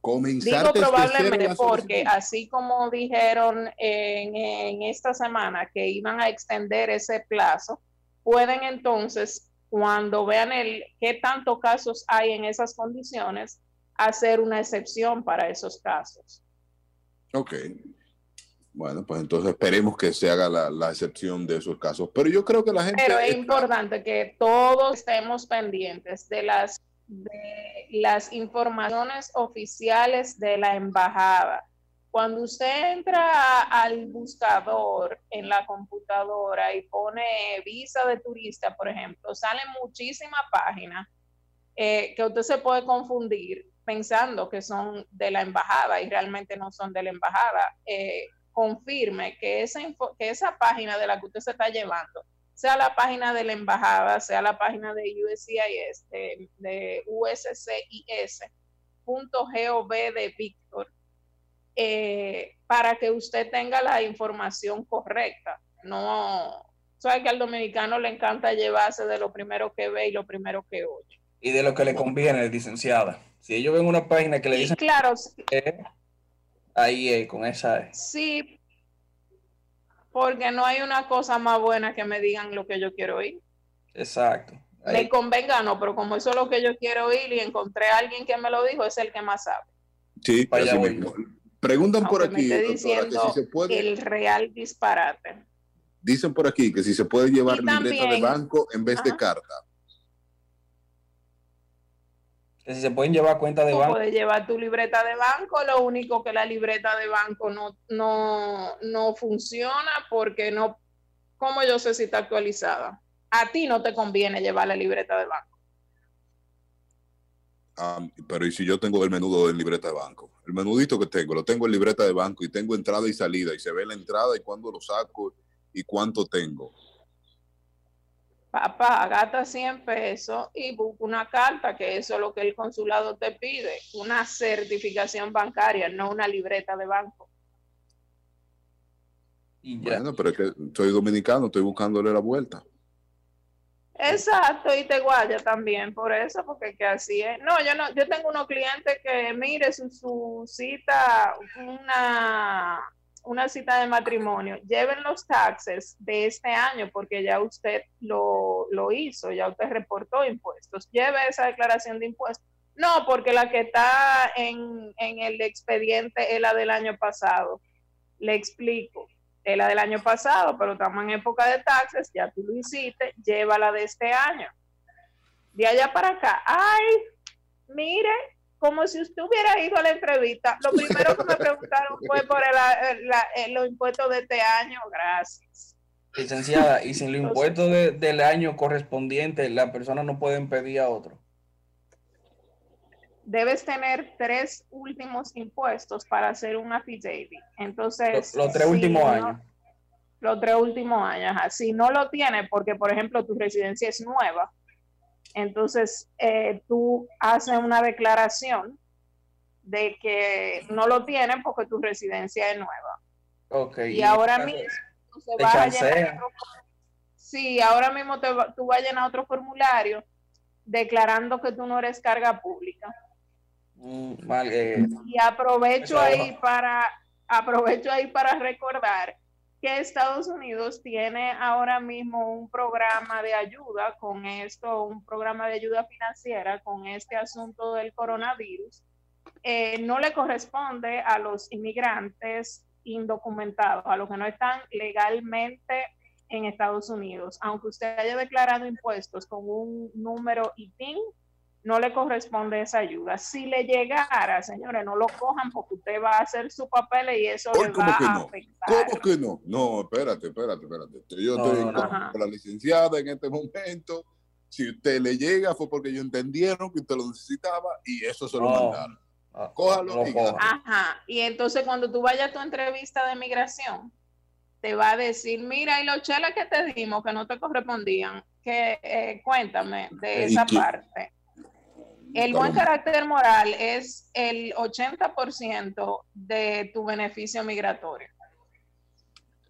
Comenzar Digo probablemente porque así como dijeron en, en esta semana que iban a extender ese plazo, pueden entonces, cuando vean el qué tantos casos hay en esas condiciones, hacer una excepción para esos casos. Ok. Bueno, pues entonces esperemos que se haga la, la excepción de esos casos. Pero yo creo que la gente... Pero es está- importante que todos estemos pendientes de las, de las informaciones oficiales de la embajada. Cuando usted entra al buscador en la computadora y pone visa de turista, por ejemplo, salen muchísimas páginas eh, que usted se puede confundir pensando que son de la embajada y realmente no son de la embajada. Eh, confirme que esa, que esa página de la que usted se está llevando sea la página de la embajada, sea la página de USCIS, de, de USCIS.gov de Víctor, eh, para que usted tenga la información correcta. No, sabes que al dominicano le encanta llevarse de lo primero que ve y lo primero que oye. Y de lo que le conviene, licenciada. Si ellos ven una página que le dicen claro, que ahí es, con esa es. sí, porque no hay una cosa más buena que me digan lo que yo quiero oír. Exacto. Me Ahí. convenga, no, pero como eso es lo que yo quiero oír y encontré a alguien que me lo dijo, es el que más sabe. Sí, voy. mismo. Preguntan por Aunque me aquí, doctora, que si se puede, El real disparate. dicen por aquí que si se puede llevar libreta de banco en vez de carta. Que si se pueden llevar cuenta de Tú banco. puedes llevar tu libreta de banco, lo único que la libreta de banco no, no, no funciona porque no, ¿cómo yo sé si está actualizada? A ti no te conviene llevar la libreta de banco. Ah, pero ¿y si yo tengo el menudo en libreta de banco? El menudito que tengo, lo tengo en libreta de banco y tengo entrada y salida y se ve la entrada y cuándo lo saco y cuánto tengo. Papá, gasta 100 pesos y busca una carta, que eso es lo que el consulado te pide, una certificación bancaria, no una libreta de banco. Y ya. Bueno, pero es que soy dominicano, estoy buscándole la vuelta. Exacto, y te guaya también por eso, porque que así es. No, yo no, yo tengo unos clientes que mire su, su cita, una, una cita de matrimonio, lleven los taxes de este año, porque ya usted lo, lo hizo, ya usted reportó impuestos, lleve esa declaración de impuestos. No, porque la que está en, en el expediente es la del año pasado. Le explico es la del año pasado, pero estamos en época de taxes, ya tú lo hiciste, llévala de este año. De allá para acá, ay, mire, como si usted hubiera ido a la entrevista, lo primero que me preguntaron fue por el- el- eh, los impuestos de este año, gracias. Licenciada, y sin los impuestos de- del año correspondiente, la persona no pueden pedir a otro. Debes tener tres últimos impuestos para hacer un affidavit. Entonces, Los, los tres si últimos no- años. los tres últimos años. Si no lo tienes, porque por ejemplo tu residencia es nueva, entonces eh, tú haces una declaración de que no lo tienes porque tu residencia es nueva. Ok. Y, ahora mismo se va a llenar otro- Sí, ahora mismo te va- tú vas a llenar otro formulario declarando que tú no eres carga pública. Mm, mal, eh, Y aprovecho ahí para aprovecho ahí para recordar que Estados Unidos tiene ahora mismo un programa de ayuda con esto, un programa de ayuda financiera con este asunto del coronavirus. Eh, no le corresponde a los inmigrantes indocumentados, a los que no están legalmente en Estados Unidos. Aunque usted haya declarado impuestos con un número ITIN, no le corresponde esa ayuda. Si le llegara, señores, no lo cojan porque usted va a hacer su papel y eso le ¿cómo va a no? afectar. ¿Cómo que no? No, espérate, espérate, espérate. Yo No, estoy no, no. con la licenciada en este momento. Si usted le llega fue porque ellos entendieron que usted lo necesitaba y eso se lo No. mandaron. ah, Cójalo y. Ajá. Y entonces cuando tú vayas a tu entrevista de migración, te va a decir, mira, y los cheles que te dimos que no te correspondían, que eh, cuéntame de ¿Y esa qué? parte. El buen carácter moral es el 80% de tu beneficio migratorio.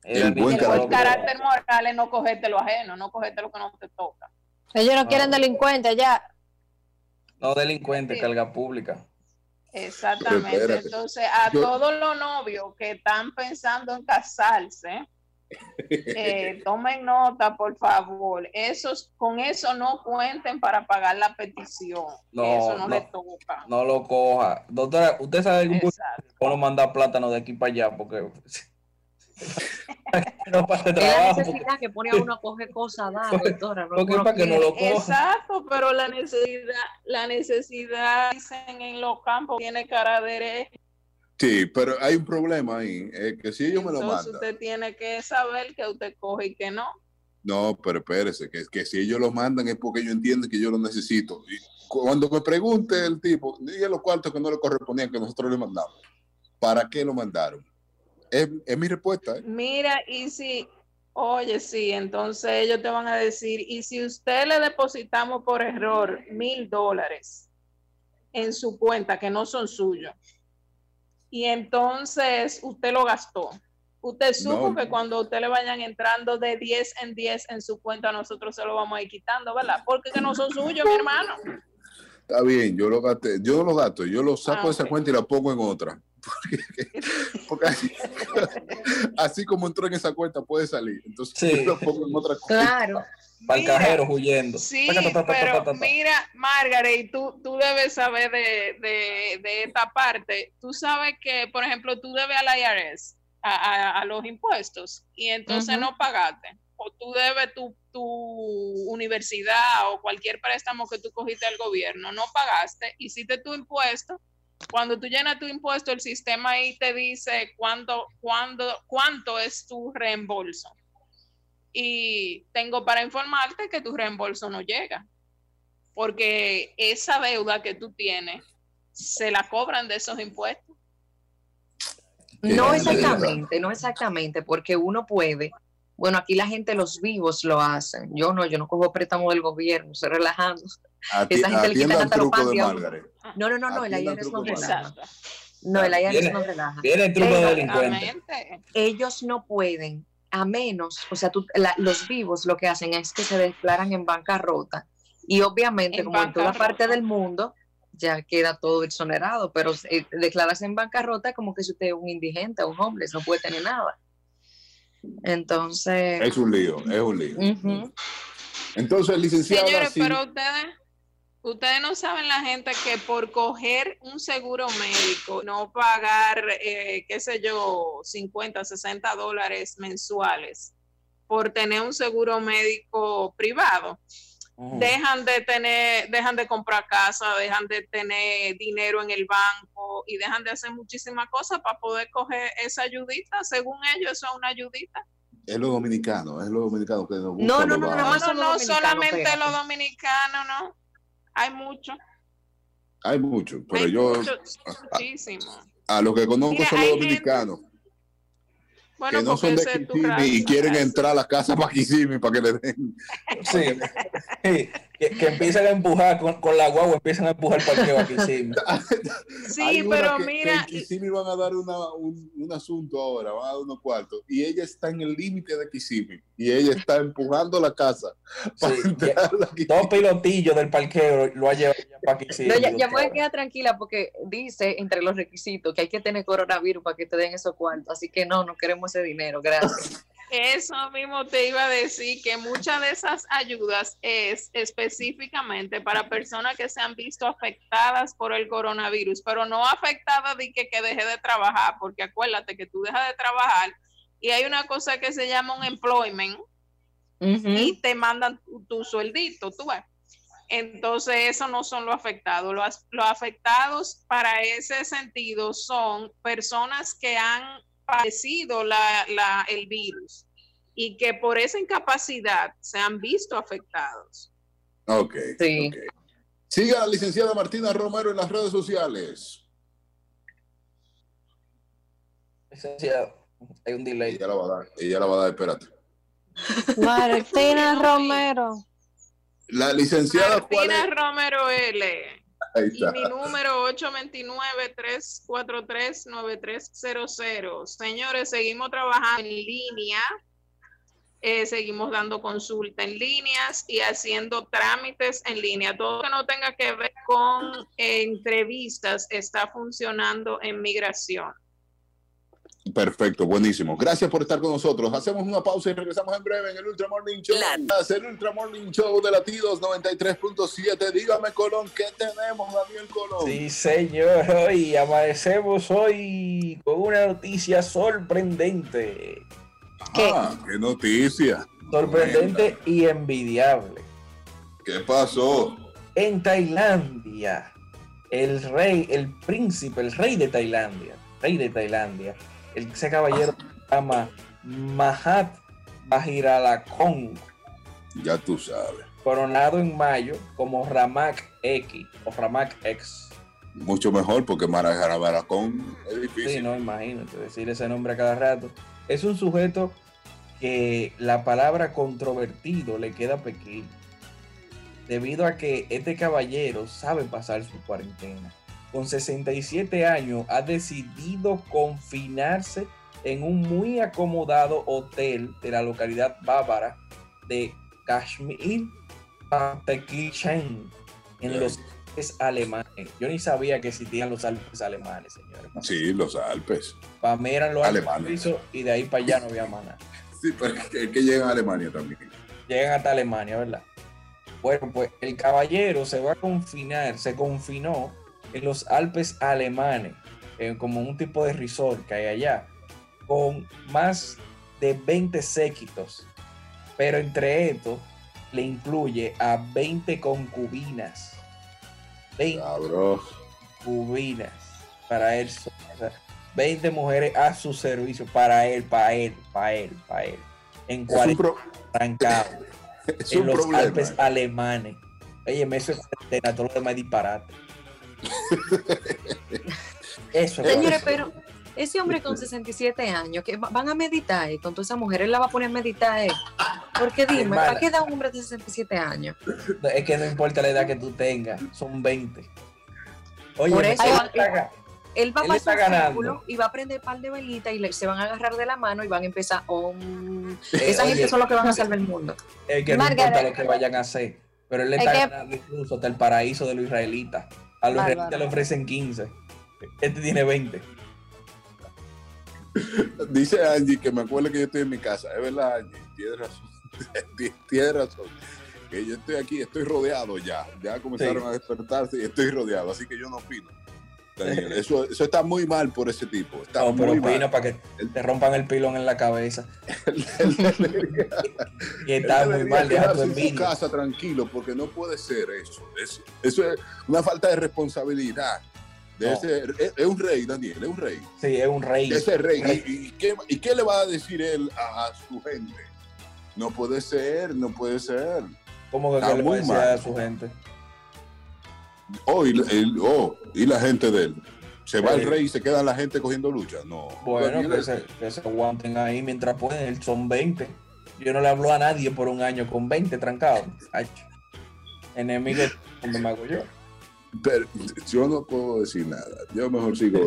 El buen El buen dictador. carácter moral es no cogerte lo ajeno, no cogerte lo que no te toca. Ellos no Ah. quieren delincuentes ya. No delincuente, Sí. carga pública. Exactamente. Entonces, a yo- todos los novios que están pensando en casarse, eh, tomen nota, por favor. Esos, con eso no cuenten para pagar la petición. No, eso no, no. le toca. No lo coja. Doctora, ¿usted sabe algún cómo mandar plátano de aquí para allá? Porque no Es la trabajo. porque- necesidad que pone a uno a coger cosas, da, Porque- doctora. No, para que no lo coja. Exacto, pero la necesidad, la necesidad, dicen en los campos, tiene cara de hereje. Sí, pero hay un problema ahí, es que si ellos me lo Entonces mandan, usted tiene que saber que usted coge y que no. no, pero espérese, que, que si ellos lo mandan es porque ellos entienden que yo lo necesito. Y cuando me pregunte el tipo, diga los cuartos que no le correspondían que nosotros le mandamos, ¿para qué lo mandaron? Es, es mi respuesta. ¿eh? Mira, y si, oye, sí, entonces ellos te van a decir, y si usted le depositamos por error mil dólares en su cuenta que no son suyos, y entonces usted lo gastó, Usted supo No. que cuando usted le vayan entrando de 10 en 10 en su cuenta, nosotros se lo vamos a ir quitando, ¿verdad? Porque que no son suyos, mi hermano. Está bien, yo lo gasté, yo lo gasto, yo lo saco Ah, de esa ok. cuenta y la pongo en otra. Porque, porque así, así como entró en esa cuenta puede salir. Entonces Sí. yo lo pongo en otra cuenta. Claro. Para el Mira, cajero huyendo. Sí, pero mira, Margaret, tú, tú debes saber de, de, de esta parte. Tú sabes que, por ejemplo, tú debes al IRS, a, a- a los impuestos, y entonces no pagaste. O tú debes tu, tu universidad o cualquier préstamo que tú cogiste del gobierno, no pagaste, hiciste tu impuesto. Cuando tú llenas tu impuesto, el sistema ahí te dice cuánto, cuándo, cuánto es tu reembolso. Y tengo para informarte que tu reembolso no llega, porque esa deuda que tú tienes se la cobran de esos impuestos. No exactamente, no exactamente, porque uno puede. Bueno, aquí la gente, los vivos lo hacen. Yo no, yo no cojo préstamo del gobierno, estoy relajando. Ati- Esa gente le quitan atienda el hasta los truco de panties a uno. Margaret. No, no, no, no, el IRS no relaja. No, el IRS Viene- no relaja. Viene el truco de delincuente. Ellos no pueden, a menos, o sea, tú- la- los vivos lo que hacen es que se declaran en bancarrota. Y obviamente, En como en toda parte del mundo, ya queda todo exonerado, pero eh, declararse en bancarrota es como que si usted es un indigente, un homeless, no puede tener nada. Entonces, Es un lío, es un lío. ujú. Entonces, licenciada, Señores, sí, pero ustedes, ustedes no saben la gente que por coger un seguro médico, no pagar, eh, qué sé yo, 50, 60 dólares mensuales por tener un seguro médico privado, dejan de tener, dejan de comprar casa, dejan de tener dinero en el banco y dejan de hacer muchísimas cosas para poder coger esa ayudita. Según ellos, eso es una ayudita. es lo dominicano, es lo dominicano que nos gusta No, no, no. No, no, no solamente los dominicanos, no. Hay muchos. Hay mucho, pero Hay yo muchos, muchísimo. a los que conozco Mira, son los gente- dominicanos Bueno, que no son de Kissimmee y quieren entrar a la casa para Kissimmee para que le den. Sí, Sí, que, que empiezan a empujar con, con la guagua, empiezan a empujar parqueo aquí sí. Sí, pero que- que mira, en Kissimmee van a dar una- un, un asunto ahora, van a dar unos cuartos. Y ella está en el límite de Kissimmee. Y ella está empujando la casa Sí, Kissimmee. Dos pilotillos del parqueo lo ha llevado para sí. No, ya, ya me voy a quedar tranquila porque dice entre los requisitos que hay que tener coronavirus para que te den esos cuartos. Así que no, no queremos ese dinero, gracias. eso mismo te iba a decir que muchas de esas ayudas es específicamente para personas que se han visto afectadas por el coronavirus, pero no afectadas de que, que deje de trabajar, porque acuérdate que tú dejas de trabajar y hay una cosa que se llama un employment y te mandan tu, tu sueldito, tú ves. Entonces, eso no son los afectados. Los, los afectados para ese sentido son personas que han padecido la, la- el virus y que por esa incapacidad se han visto afectados. Ok. Sí. ok. Siga a la licenciada Martina Romero en las redes sociales. Licenciado, hay un delay. Ella la va a dar, ella la va a dar, espérate. Martina Romero. La licenciada, ¿cuál Martina es? Romero L. Ahí Y mi número 829-343-9300. Señores, seguimos trabajando en línea. Eh, seguimos dando consulta en líneas y haciendo trámites en línea. Todo lo que no tenga que ver con eh, entrevistas está funcionando en migración. Perfecto, buenísimo. Gracias por estar con nosotros. Hacemos una pausa y regresamos en breve en el Ultra Morning Show. El Ultra Morning Show de Latidos 93.7. Dígame, Colón, ¿qué tenemos, Daniel Colón? Sí, señor, hoy amanecemos hoy con una noticia sorprendente. Ah, qué noticia. Sorprendente y envidiable. ¿Qué pasó? En Tailandia, el rey, el príncipe, el rey de Tailandia, rey de Tailandia, ese caballero se llama Mahat Vajiralakong, Ya tú sabes. coronado en mayo como Ramak X o Ramak X. Mucho mejor porque Marajarabaracon es difícil. Sí, no, imagínate decir ese nombre a cada rato. Es un sujeto que la palabra controvertido le queda pequeño, debido a que este caballero sabe pasar su cuarentena. Con 67 años ha decidido confinarse en un muy acomodado hotel de la localidad bávara de Kashmir, Pantekirchen, en los Alpes alemanes. Yo ni sabía que existían los Alpes alemanes, señores. Sí, los Alpes. Para mí eran los Alemanes. y de ahí para allá no había más nada. Sí, pero es que, es que llegan a Alemania también. Llegan hasta Alemania, ¿verdad? Bueno, pues el caballero se va a confinar, se confinó en los Alpes alemanes, eh, como un tipo de resort que hay allá, con más de 20 séquitos. Pero entre estos le incluye a 20 concubinas. 20 Cabrón. concubinas para él. o sea, 20 mujeres a su servicio para él, para él, para él, para él. En Es un, 40 pro- arrancados es en los problema. Alpes alemanes. Oye, eso es cuarentena, todo lo demás disparate. Eso es Señores, pero ese hombre con 67 años, que va- van a meditar eh, con toda esa mujer, él la va a poner a meditar. eh. Porque dime, Hermana. ¿para qué da un hombre de 67 años? es que no importa la edad que tú tengas, son 20. Oye, Por eso- Él va a pasar ganando. círculo y va a prender par de velitas y le- se van a agarrar de la mano y van a empezar. om. Eh, Esa oye. gente son los que van a salvar el mundo. es que no importa lo que vayan a hacer, pero él le Es está que- ganando incluso hasta el paraíso de los israelitas. A los israelitas le ofrecen 15. Este tiene 20. Dice Angie que me acuerdo que yo estoy en mi casa. Es verdad, Angie. Tienes razón. Tienes razón. Que yo estoy aquí, estoy rodeado ya. Ya comenzaron Sí. a despertarse y estoy rodeado. Así que yo no opino. Eso, eso está muy mal por ese tipo. Está No, pero muy opino mal. para que te rompan el pilón en la cabeza. y está muy mal, deja tu en casa tranquilo, porque no puede ser eso. Es- eso es una falta de responsabilidad. De No. ese- es, es un rey, Daniel, es un rey. Sí, es un rey. Ese rey. Rey. ¿Y, y qué, y qué le va a decir él a, a su gente? No puede ser, no puede ser. ¿Cómo que qué le va a muy decir mal. a su gente? Oh y, el- oh, y la gente de él. Se va Sí. el rey y se queda la gente cogiendo lucha. No. Bueno, que se, que se aguanten ahí mientras pueden. Son 20. Yo no le hablo a nadie por un año con 20 trancados. Enemigo como me hago yo. pero yo no puedo decir nada. Yo mejor sigo.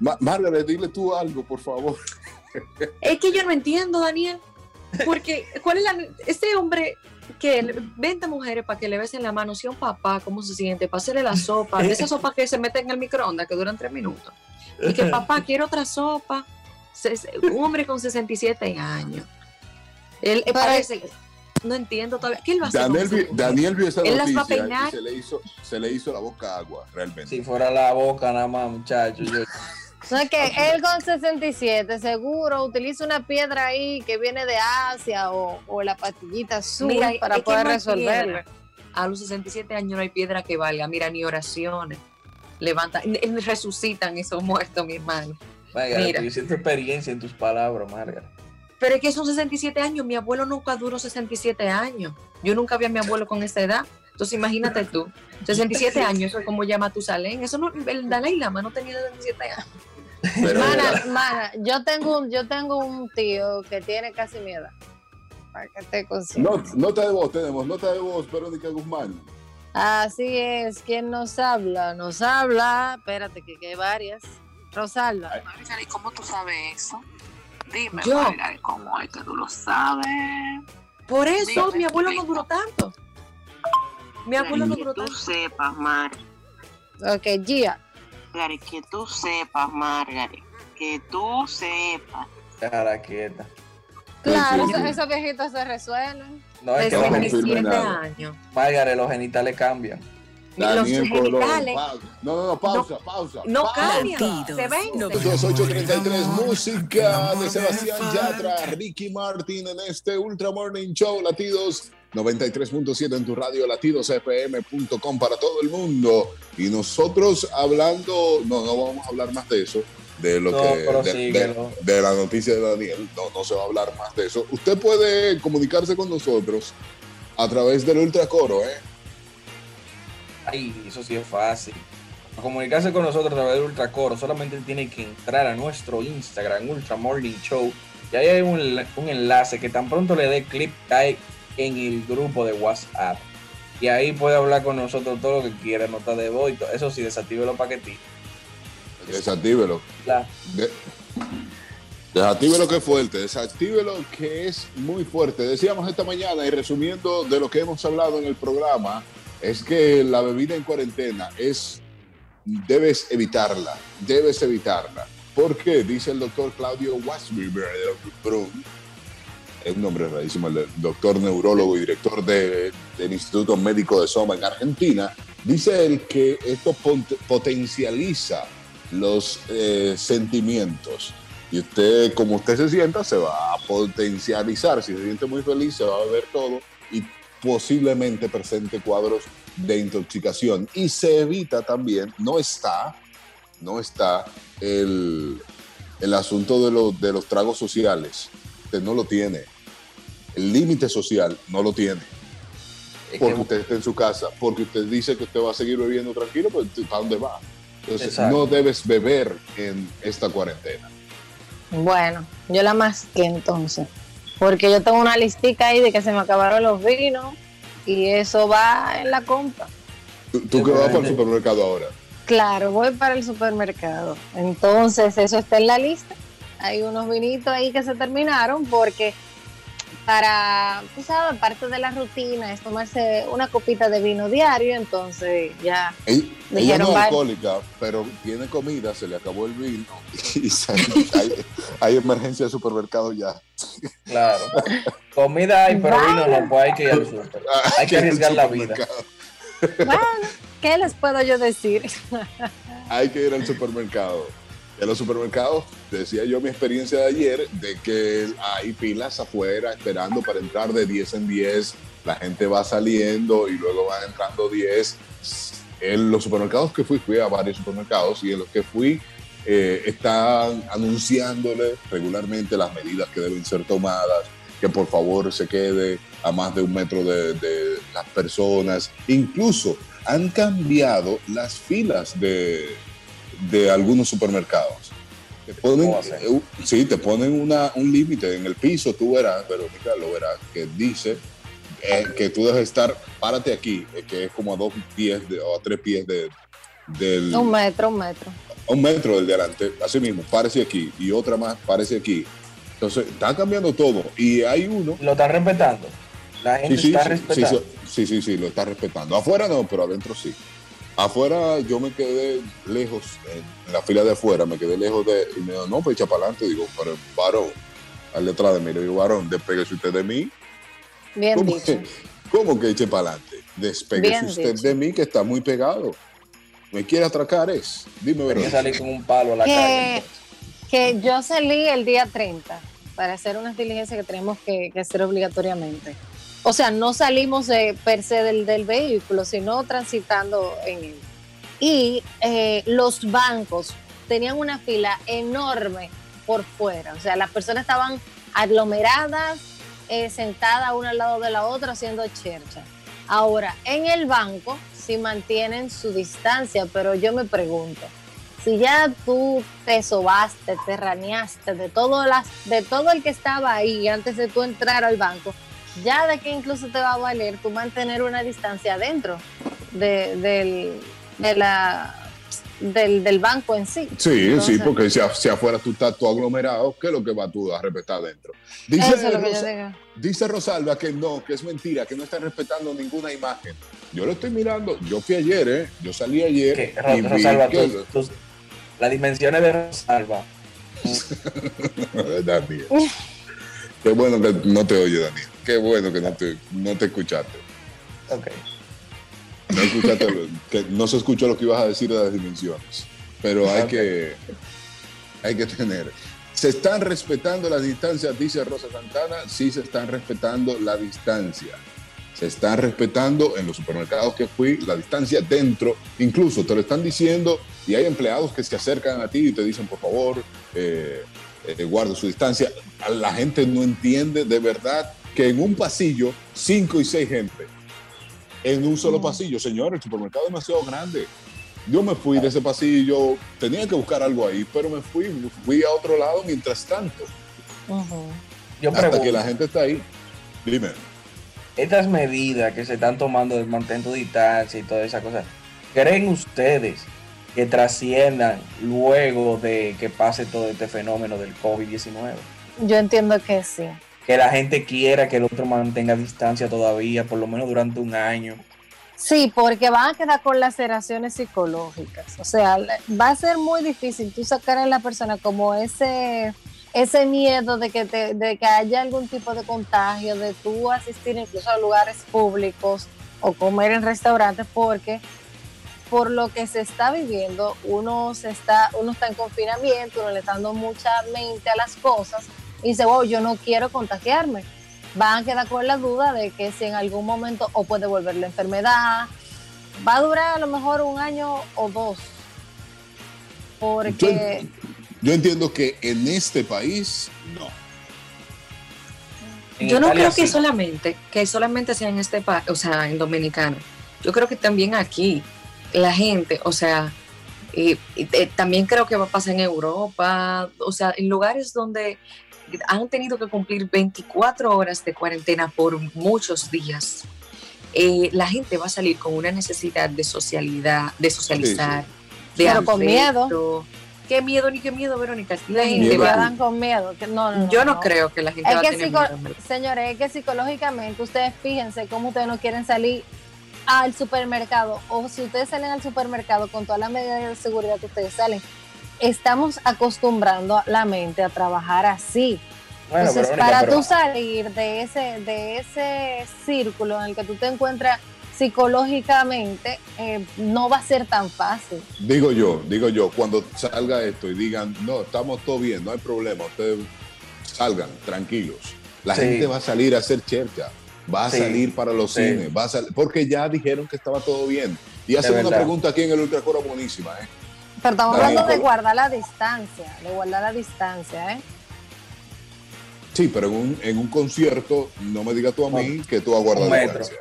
Ma- Margaret, dile tú algo, por favor. Es que yo no entiendo, Daniel. Porque, ¿cuál es la. Este hombre que 20 mujeres para que le besen la mano, si a un papá, ¿cómo se siente? Hacerle la sopa, de esa sopa que se mete en el microondas, que duran tres minutos. Y que papá quiere otra sopa. Se- se- un hombre con 67 años. Él eh, parece. No entiendo todavía. ¿Qué él va a hacer? Daniel? Daniel vio esa Él las va a noticia peinar. y se le, hizo, se le hizo la boca agua, realmente. Si fuera la boca nada más, muchachos. Yo, No es que él con 67 seguro utiliza una piedra ahí que viene de Asia o, o la pastillita azul Mira, para poder no resolverlo. A los 67 años no hay piedra que valga. Mira, ni oraciones. Levanta, resucitan esos muertos, mi hermano. Margaret, Mira. siento experiencia en tus palabras, Margaret. Pero es que son 67 años. Mi abuelo nunca duró 67 años. Yo nunca vi a mi abuelo con esa edad. Entonces imagínate tú. 67 años, eso es como llama Tusalén. Eso no, el Dalai Lama no tenía 67 años. Pero, Mana, mana, yo tengo un, yo tengo un tío que tiene casi mi edad. Para que te no, nota de voz tenemos, nota de voz, Verónica Guzmán. Así es, ¿quién nos habla? Nos habla, espérate que, que hay varias. Rosalba. Margarita, ¿y cómo tú sabes eso? Dime, Yo. ¿cómo es que tú lo sabes? Por eso mi abuelo no duró tanto. Mi abuelo no que duró tú tanto. sepas, Mar, Ok, Gia. Margaret, que tú sepas, Margaret, que tú sepas. Déjala quieta. Claro, sí, eso- sí. esos viejitos se resuelven. No, es que los, confirme geni- 67 nada. años. Margaret, los genitales cambian. Daniel los Colón. genitales pausa. No, no, no, pausa, pausa. no pausa. cambian. Se ven. 2833 música de Sebastián Yatra, Ricky Martin en este Ultra Morning Show Latidos 93.7 en tu radio latidosfm.com para todo el mundo y nosotros hablando no no vamos a hablar más de eso de lo No, que de, de- de la noticia de Daniel no no se va a hablar más de eso usted puede comunicarse con nosotros a través del Ultracoro ¿eh? Ay, eso sí es fácil. Para comunicarse con nosotros a través del Ultracoro, solamente tiene que entrar a nuestro Instagram, Ultra Morning Show, y ahí hay un, un enlace que tan pronto le dé clip cae en el grupo de WhatsApp. Y ahí puede hablar con nosotros todo lo que quiera, nota de voz y todo. Eso sí, desactive los paquetitos. desactívelo La- De- Desactive lo que es fuerte, desactive lo que es muy fuerte. Decíamos esta mañana y resumiendo de lo que hemos hablado en el programa, es que la bebida en cuarentena es, debes evitarla, debes evitarla. Porque dice el doctor Claudio Wasberg, es un nombre rarísimo, el doctor neurólogo y director de- del Instituto Médico de Soma en Argentina, dice él que esto pot- potencializa los eh, sentimientos. Y usted, como usted se sienta, se va a potencializar. Si se siente muy feliz, se va a beber todo y posiblemente presente cuadros de intoxicación. Y se evita también, no está, no está el, el asunto de, los de los tragos sociales. Usted no lo tiene. El límite social no lo tiene. Es Porque que- usted está en su casa, porque usted dice que usted va a seguir bebiendo tranquilo, pues ¿para dónde va? Entonces, Exacto. no debes beber en esta cuarentena. Bueno, yo la masqué entonces. Porque yo tengo una listica ahí de que se me acabaron los vinos y eso va en la compra. Tú, tú que vas para el supermercado ahora. Claro, voy para el supermercado. Entonces, eso está en la lista. Hay unos vinitos ahí que se terminaron porque para, tú sabes, parte de la rutina es tomarse una copita de vino diario, entonces ya Ella, ella Dijeron, no es "Vale". alcohólica, pero tiene comida, se le acabó el vino y se- hay, hay emergencia de supermercado ya. Claro. Comida hay, pero vino no, pues hay que ir al súper. Hay que arriesgar la vida. supermercado. Bueno, ¿qué les puedo yo decir? Hay que ir al supermercado. En los supermercados, decía yo mi experiencia de ayer, de que hay filas afuera esperando para entrar de 10 en 10. La gente va saliendo y luego van entrando 10. En los supermercados que fui, fui a varios supermercados y en los que fui, eh, están anunciándole regularmente las medidas que deben ser tomadas, que por favor se quede a más de un metro de, de las personas. Incluso han cambiado las filas de, de algunos supermercados. Te ponen, ¿Cómo hacer? eh, sí, te ponen una, un límite en el piso, tú verás, Verónica, lo verás, que dice eh, que tú debes estar, párate aquí, eh, que es como a dos pies de- o a tres pies de, del, Un metro, un metro. a un metro del de adelante, así mismo, párese aquí, y otra más, párese aquí. Entonces, está cambiando todo, y hay uno Lo están respetando. La gente Sí, sí, está sí, respetando. sí, sí, sí, sí, lo está respetando. Afuera no, pero adentro sí. Afuera yo me quedé lejos, en la fila de afuera, me quedé lejos de. Y me dijo, no, pues echa para adelante. Digo, pero varón, al detrás de mí, le digo, varón, despeguese usted de mí. Bien ¿Cómo dicho. que, cómo que eche para adelante? Despeguese Bien usted dicho. de mí, que está muy pegado. ¿Me quiere atracar? Es. Dime, Tenía que salir con un palo a la calle. Que, que yo salí el día 30 para hacer unas diligencias que tenemos que, que hacer obligatoriamente. O sea, no salimos de, per se del, vehículo, sino transitando en él. Y eh, los bancos tenían una fila enorme por fuera. O sea, las personas estaban aglomeradas, eh, sentadas una al lado de la otra haciendo chercha. Ahora, en el banco sí mantienen su distancia, pero yo me pregunto, si ya tú te sobaste, te raneaste de todo, las, de todo el que estaba ahí antes de tú entrar al banco, ya de que incluso te va a valer tú mantener una distancia adentro de, del, de la, del, del banco en sí. Sí, sí, porque si, afuera tú estás todo aglomerado, ¿qué es lo que va tú a respetar adentro? Dice Eso es lo que yo Rosa- digo. Dice Rosalba que no, que es mentira, que no están respetando ninguna imagen. Yo lo estoy mirando, yo fui ayer, ¿eh? Yo salí ayer y vi Rosalba, que... las dimensiones de Rosalba. Daniel. Qué bueno que no te oye, Daniel. Qué bueno que no te, no te escuchaste. Ok. No, escuchaste que no se escuchó lo que ibas a decir de las dimensiones. Pero hay que hay que tener. ¿Se están respetando las distancias? Dice Rosa Santana. Sí, se están respetando la distancia. Se están respetando en los supermercados que fui la distancia dentro. Incluso te lo están diciendo y hay empleados que se acercan a ti y te dicen, por favor, eh, eh, guarde su distancia. La gente no entiende de verdad que en un pasillo, cinco y seis gente en un solo pasillo. Señor, el supermercado es demasiado grande. Yo me fui de ese pasillo, tenía que buscar algo ahí, pero me fui, fui a otro lado mientras tanto. Yo hasta pregunto, que la gente está ahí. Dime. estas medidas que se están tomando de mantener tu distancia y todas esas cosas, ¿creen ustedes que trasciendan luego de que pase todo este fenómeno del COVID-19. Yo entiendo que sí. Que la gente quiera que el otro mantenga distancia todavía, por lo menos durante un año. Sí, porque van a quedar con laceraciones psicológicas. O sea, va a ser muy difícil tú sacar a la persona como ese ese miedo de que de que haya algún tipo de contagio, de tú asistir incluso a lugares públicos o comer en restaurantes, porque por lo que se está viviendo, uno se está, uno está en confinamiento, uno le está dando mucha mente a las cosas y dice, wow, yo no quiero contagiarme van a quedar con la duda de que si en algún momento o puede volver la enfermedad, va a durar a lo mejor un año o dos. Porque Yo entiendo que en este país, no. En Yo no Italia creo que sí. solamente, que solamente sea en este país, o sea, en Dominicano. Yo creo que también aquí la gente, o sea, y- y, eh, también creo que va a pasar en Europa, o sea, en lugares donde han tenido que cumplir 24 horas de cuarentena por muchos días. eh, la gente va a salir con una necesidad de socialidad, de socializar, de Pero con afecto. ¿Qué miedo ni qué miedo, Verónica? La gente va a dan con miedo. que no, no, no, Yo no, no. creo que la gente Es va a que tener psico- miedo. señores, es que psicológicamente ustedes fíjense cómo ustedes no quieren salir al supermercado o si ustedes salen al supermercado con todas las medidas de seguridad que ustedes salen, estamos acostumbrando la mente a trabajar así. Bueno, Entonces, Verónica, para pero- tú salir de ese, de ese círculo en el que tú te encuentras psicológicamente, eh, no va a ser tan fácil. Digo yo, digo yo, cuando salga esto y digan, no, estamos todo bien, no hay problema, ustedes salgan tranquilos. La Sí. gente va a salir a hacer chercha, va a Sí, salir para los sí. cines, va a sal- porque ya dijeron que estaba todo bien. Y hacen una verdad. pregunta aquí en el Ultracoro buenísima, ¿eh? Pero estamos hablando de guardar la distancia, de guardar la distancia, ¿eh? Sí, pero en un, en un concierto, no me digas tú a mí que tú vas a guardar Un metro. distancia.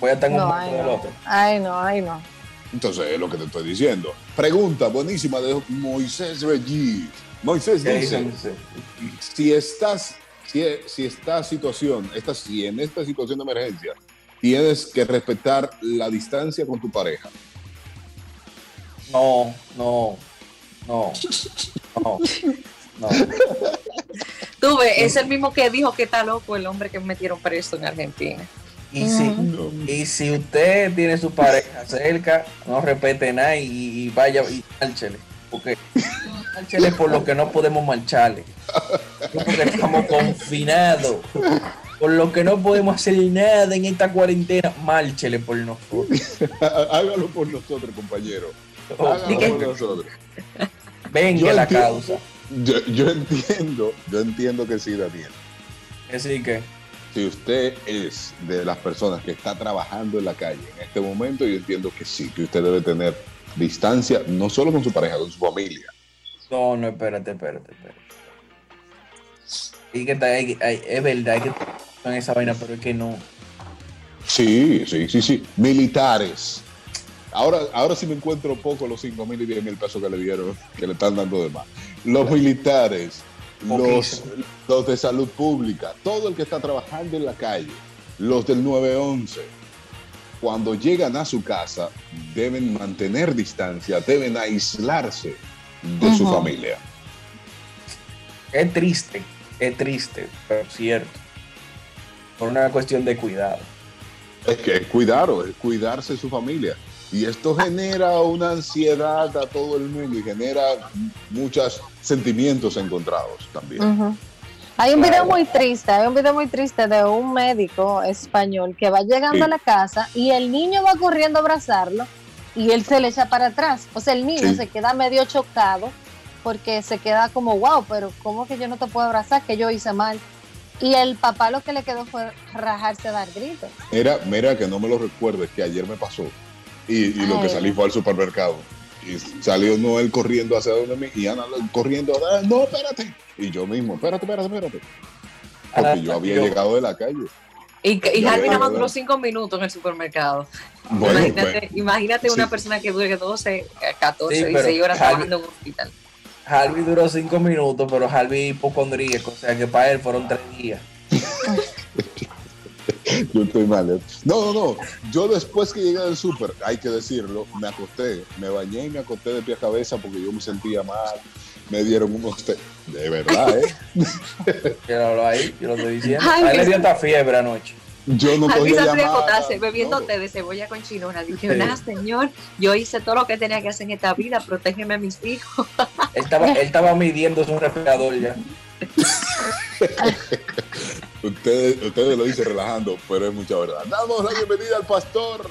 Voy a estar en un metro ay del no. otro. Ay, no, ay, no. Entonces, es lo que te estoy diciendo. Pregunta buenísima de Moisés Regis. Moisés ¿Qué dice, si estás, si, si esta situación, esta, si en esta situación de emergencia tienes que respetar la distancia con tu pareja, No, no, no, no, no. Tú ves, es el mismo que dijo que está loco el hombre que metieron preso en Argentina. Y si, y si usted tiene su pareja cerca, no respete nada y, y vaya y márchele. Porque márchele por lo que no podemos marcharle. Porque estamos confinados. Por lo que no podemos hacer nada en esta cuarentena, márchele por nosotros. hágalo por nosotros, compañero. Oh. Venga la causa. Yo, yo entiendo, yo entiendo que sí, Daniel. Así que, Si usted es de las personas que está trabajando en la calle en este momento, yo entiendo que sí, que usted debe tener distancia, no solo con su pareja, con su familia. no, no, espérate, espérate, espérate. Y que está- hay- hay- es verdad hay que en esa vaina, pero es que no. Sí, sí, sí, sí. Militares. Ahora, ahora sí me encuentro poco los 5 mil y 10 mil pesos que le dieron, que le están dando de más. Los militares, los, los de salud pública, todo el que está trabajando en la calle, los del 911, cuando llegan a su casa, deben mantener distancia, deben aislarse de su familia. Es triste, es triste, pero cierto. Por una cuestión de cuidado. Es que es cuidar, es cuidarse de su familia. Y esto genera una ansiedad a todo el mundo y genera muchos sentimientos encontrados también. Hay un video muy triste, hay un video muy triste de un médico español que va llegando Sí. a la casa y el niño va corriendo a abrazarlo y él se le echa para atrás. O sea, el niño Sí. se queda medio chocado porque se queda como, wow, pero ¿cómo que yo no te puedo abrazar? Que yo hice mal. Y el papá lo que le quedó fue rajarse a dar gritos. Mira, mira que no me lo recuerdes, que ayer me pasó. Y, y lo que salí fue al supermercado. Y salió Noel corriendo hacia donde mí y Ana corriendo, "Ah, no, espérate. Y yo mismo, espérate, espérate, espérate. Porque yo había yo- llegado de la calle. Y, y Harvey nada más duró cinco minutos en el supermercado. Bueno, imagínate pues, imagínate una persona que dure 12, 14, Sí, pero 16 horas Harvey- trabajando en un hospital. Harvey duró cinco minutos, pero Harvey hipocondríaco, o sea que para él fueron tres días. Yo estoy mal. ¿eh? No, no, no. Yo después que llegué del súper, hay que decirlo, me acosté, me bañé y me acosté de pie a cabeza porque yo me sentía mal. Me dieron unos té. De verdad, ¿eh? Yo ahí, yo lo estoy diciendo. Ay, A él le dio esta fiebre anoche. Yo no de llamada. bebiendo No. té de cebolla con chinola. Dije, nada, señor, yo hice todo lo que tenía que hacer en esta vida, protégeme a mis hijos. Él estaba, él estaba midiendo su respirador ya. Ustedes, ustedes lo dicen relajando, pero es mucha verdad. Damos la bienvenida al pastor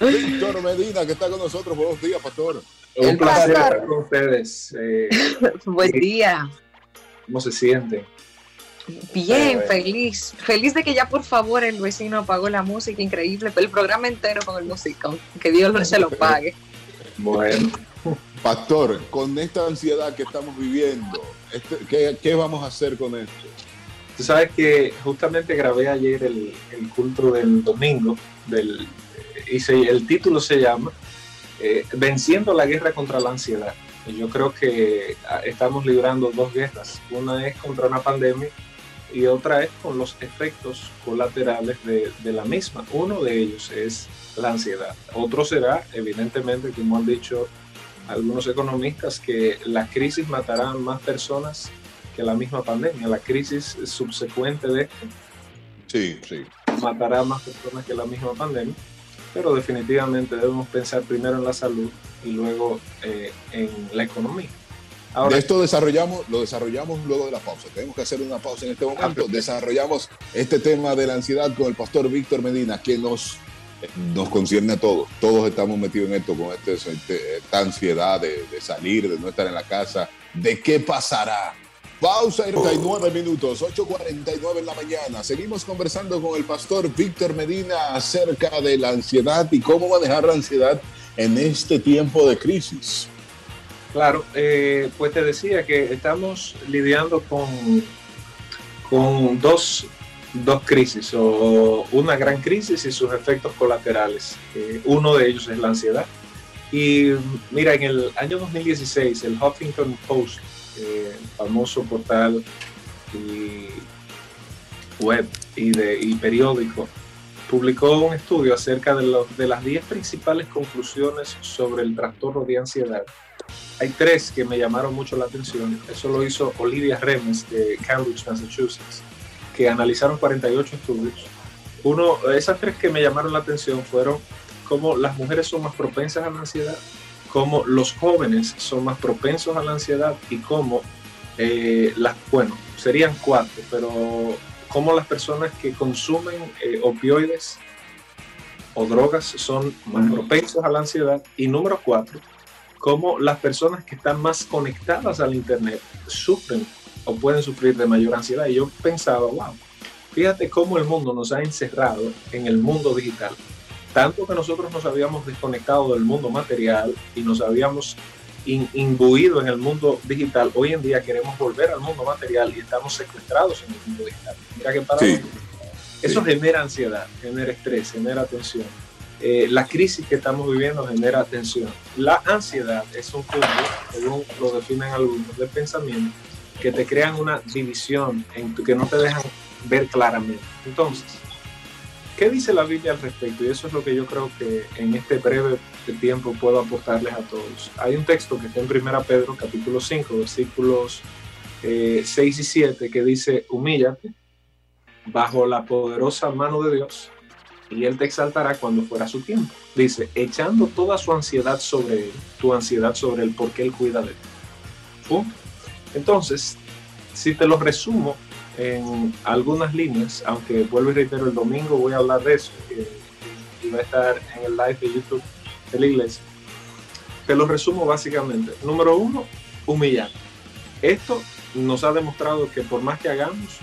eh, Víctor Medina, que está con nosotros. Buenos días, pastor. El Un placer pastor. estar con ustedes. Eh, Buen día. ¿Cómo se sienten? Bien, Eh, feliz. Feliz de que ya por favor el vecino apagó la música, increíble. El programa entero con el musicón. Que Dios se lo pague. Bueno, Pastor, con esta ansiedad que estamos viviendo, este- ¿qué, qué vamos a hacer con esto? Tú sabes que justamente grabé ayer el, culto del domingo, del, y se- el título se llama eh, Venciendo la guerra contra la ansiedad. Y yo creo que ah, estamos librando dos guerras. Una es contra una pandemia y otra es con los efectos colaterales de, de la misma. Uno de ellos es la ansiedad. Otro será, evidentemente, como han dicho algunos economistas, que la crisis matará a más personas que la misma pandemia. La crisis subsecuente de esto Sí, sí. matará a más personas que la misma pandemia, pero definitivamente debemos pensar primero en la salud y luego eh, en la economía. Ahora, de esto desarrollamos, lo desarrollamos luego de la pausa. Tenemos que hacer una pausa en este momento. Desarrollamos este tema de la ansiedad con el pastor Víctor Medina, que nos, nos concierne a todos. Todos estamos metidos en esto con este, este- esta ansiedad de, de salir, de no estar en la casa, de qué pasará. Pausa y 39 minutos, 8.49 en la mañana. Seguimos conversando con el pastor Víctor Medina acerca de la ansiedad y cómo manejar la ansiedad en este tiempo de crisis. claro, eh, pues te decía que estamos lidiando con, con dos, dos crisis, o una gran crisis y sus efectos colaterales. Eh, uno de ellos es la ansiedad. Y mira, en el año 2016, el Huffington Post, eh, famoso portal y web y, de, y periódico, publicó un estudio acerca de, los- de las 10 principales conclusiones sobre el trastorno de ansiedad. Hay tres que me llamaron mucho la atención. Eso lo hizo Olivia Remes de Cambridge, Massachusetts, que analizaron 48 estudios. Uno, esas tres que me llamaron la atención fueron cómo las mujeres son más propensas a la ansiedad, cómo los jóvenes son más propensos a la ansiedad y cómo eh, las, bueno, serían cuatro, pero cómo las personas que consumen eh, opioides o drogas son más propensos a la ansiedad. Y número cuatro, cómo las personas que están más conectadas al Internet sufren o pueden sufrir de mayor ansiedad. Y yo pensaba, wow, fíjate cómo el mundo nos ha encerrado en el mundo digital. Tanto que nosotros nos habíamos desconectado del mundo material y nos habíamos in- imbuido en el mundo digital, hoy en día queremos volver al mundo material y estamos secuestrados en el mundo digital. Mira qué paradójico. Eso genera ansiedad, genera estrés, genera tensión. Eh, la crisis que estamos viviendo genera tensión. La ansiedad es un cúmulo, según lo definen algunos, de pensamientos que te crean una división en tu- que no te dejan ver claramente. Entonces, ¿qué dice la Biblia al respecto? Y eso es lo que yo creo que en este breve tiempo puedo aportarles a todos. Hay un texto que está en 1 Pedro capítulo 5, versículos eh, 6 y 7, que dice, humíllate bajo la poderosa mano de Dios y Él te exaltará cuando fuera su tiempo. Dice, echando toda su ansiedad sobre Él, tu ansiedad sobre Él, porque Él cuida de ti. Entonces, si te lo resumo en algunas líneas, aunque vuelvo y reitero, el domingo voy a hablar de eso eh, y va a estar en el live de YouTube de la iglesia, te lo resumo básicamente. Número uno, humillar. Esto nos ha demostrado que por más que hagamos,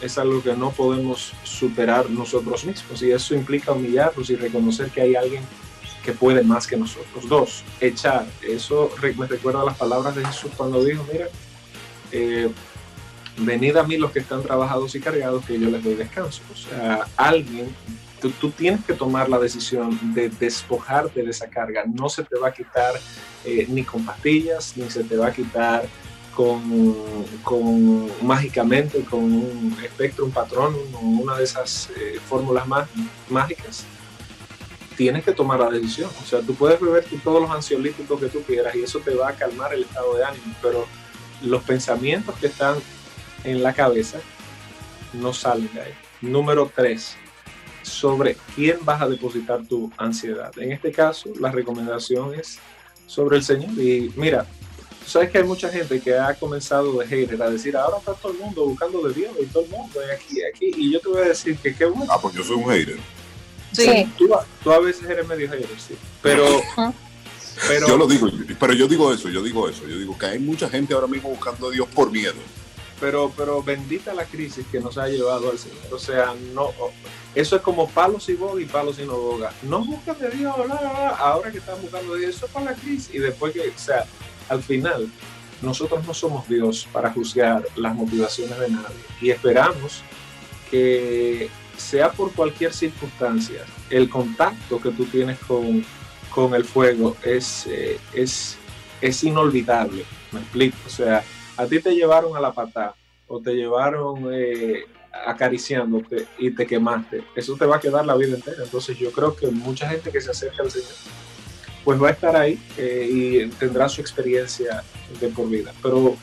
es algo que no podemos superar nosotros mismos y eso implica humillarnos y reconocer que hay alguien que puede más que nosotros. Dos, echar. Eso me recuerda a las palabras de Jesús cuando dijo, mira, eh, venid a mí los que están trabajados y cargados, que yo les doy descanso. O sea, alguien, tú, tienes que tomar la decisión de despojarte de esa carga. No se te va a quitar eh, ni con pastillas, ni se te va a quitar con, con mágicamente con un espectro, un patrón una de esas eh, fórmulas má- mágicas, tienes que tomar la decisión. O sea, tú puedes beber todos los ansiolíticos que tú quieras y eso te va a calmar el estado de ánimo, pero los pensamientos que están en la cabeza no salen de ahí. Número tres, sobre quién vas a depositar tu ansiedad. En este caso, la recomendación es sobre el Señor. Y mira, tú sabes que hay mucha gente que ha comenzado de hater a decir, ahora está todo el mundo buscando de Dios y todo el mundo es aquí, aquí. Y yo te voy a decir que qué bueno. Ah, pues yo soy un hater. Sí. Tú, a- tú a veces eres medio hater, sí. Pero, pero Yo lo digo, pero yo digo eso, yo digo eso. Yo digo que hay mucha gente ahora mismo buscando a Dios por miedo. Pero, pero bendita la crisis que nos ha llevado al Señor. O sea, no, eso es como palos y boga y palos y no boga. No buscan de Dios, bla, bla, ahora que están buscando Dios, eso es para la crisis. Y después que, o sea, al final, nosotros no somos Dios para juzgar las motivaciones de nadie. Y esperamos que sea por cualquier circunstancia, el contacto que tú tienes con, con el fuego es, eh, es, es inolvidable. Me explico. O sea, a ti te llevaron a la patada o te llevaron eh, acariciándote y te quemaste, eso te va a quedar la vida entera. Entonces yo creo que mucha gente que se acerca al Señor, pues va a estar ahí eh, y tendrá su experiencia de por vida. Pero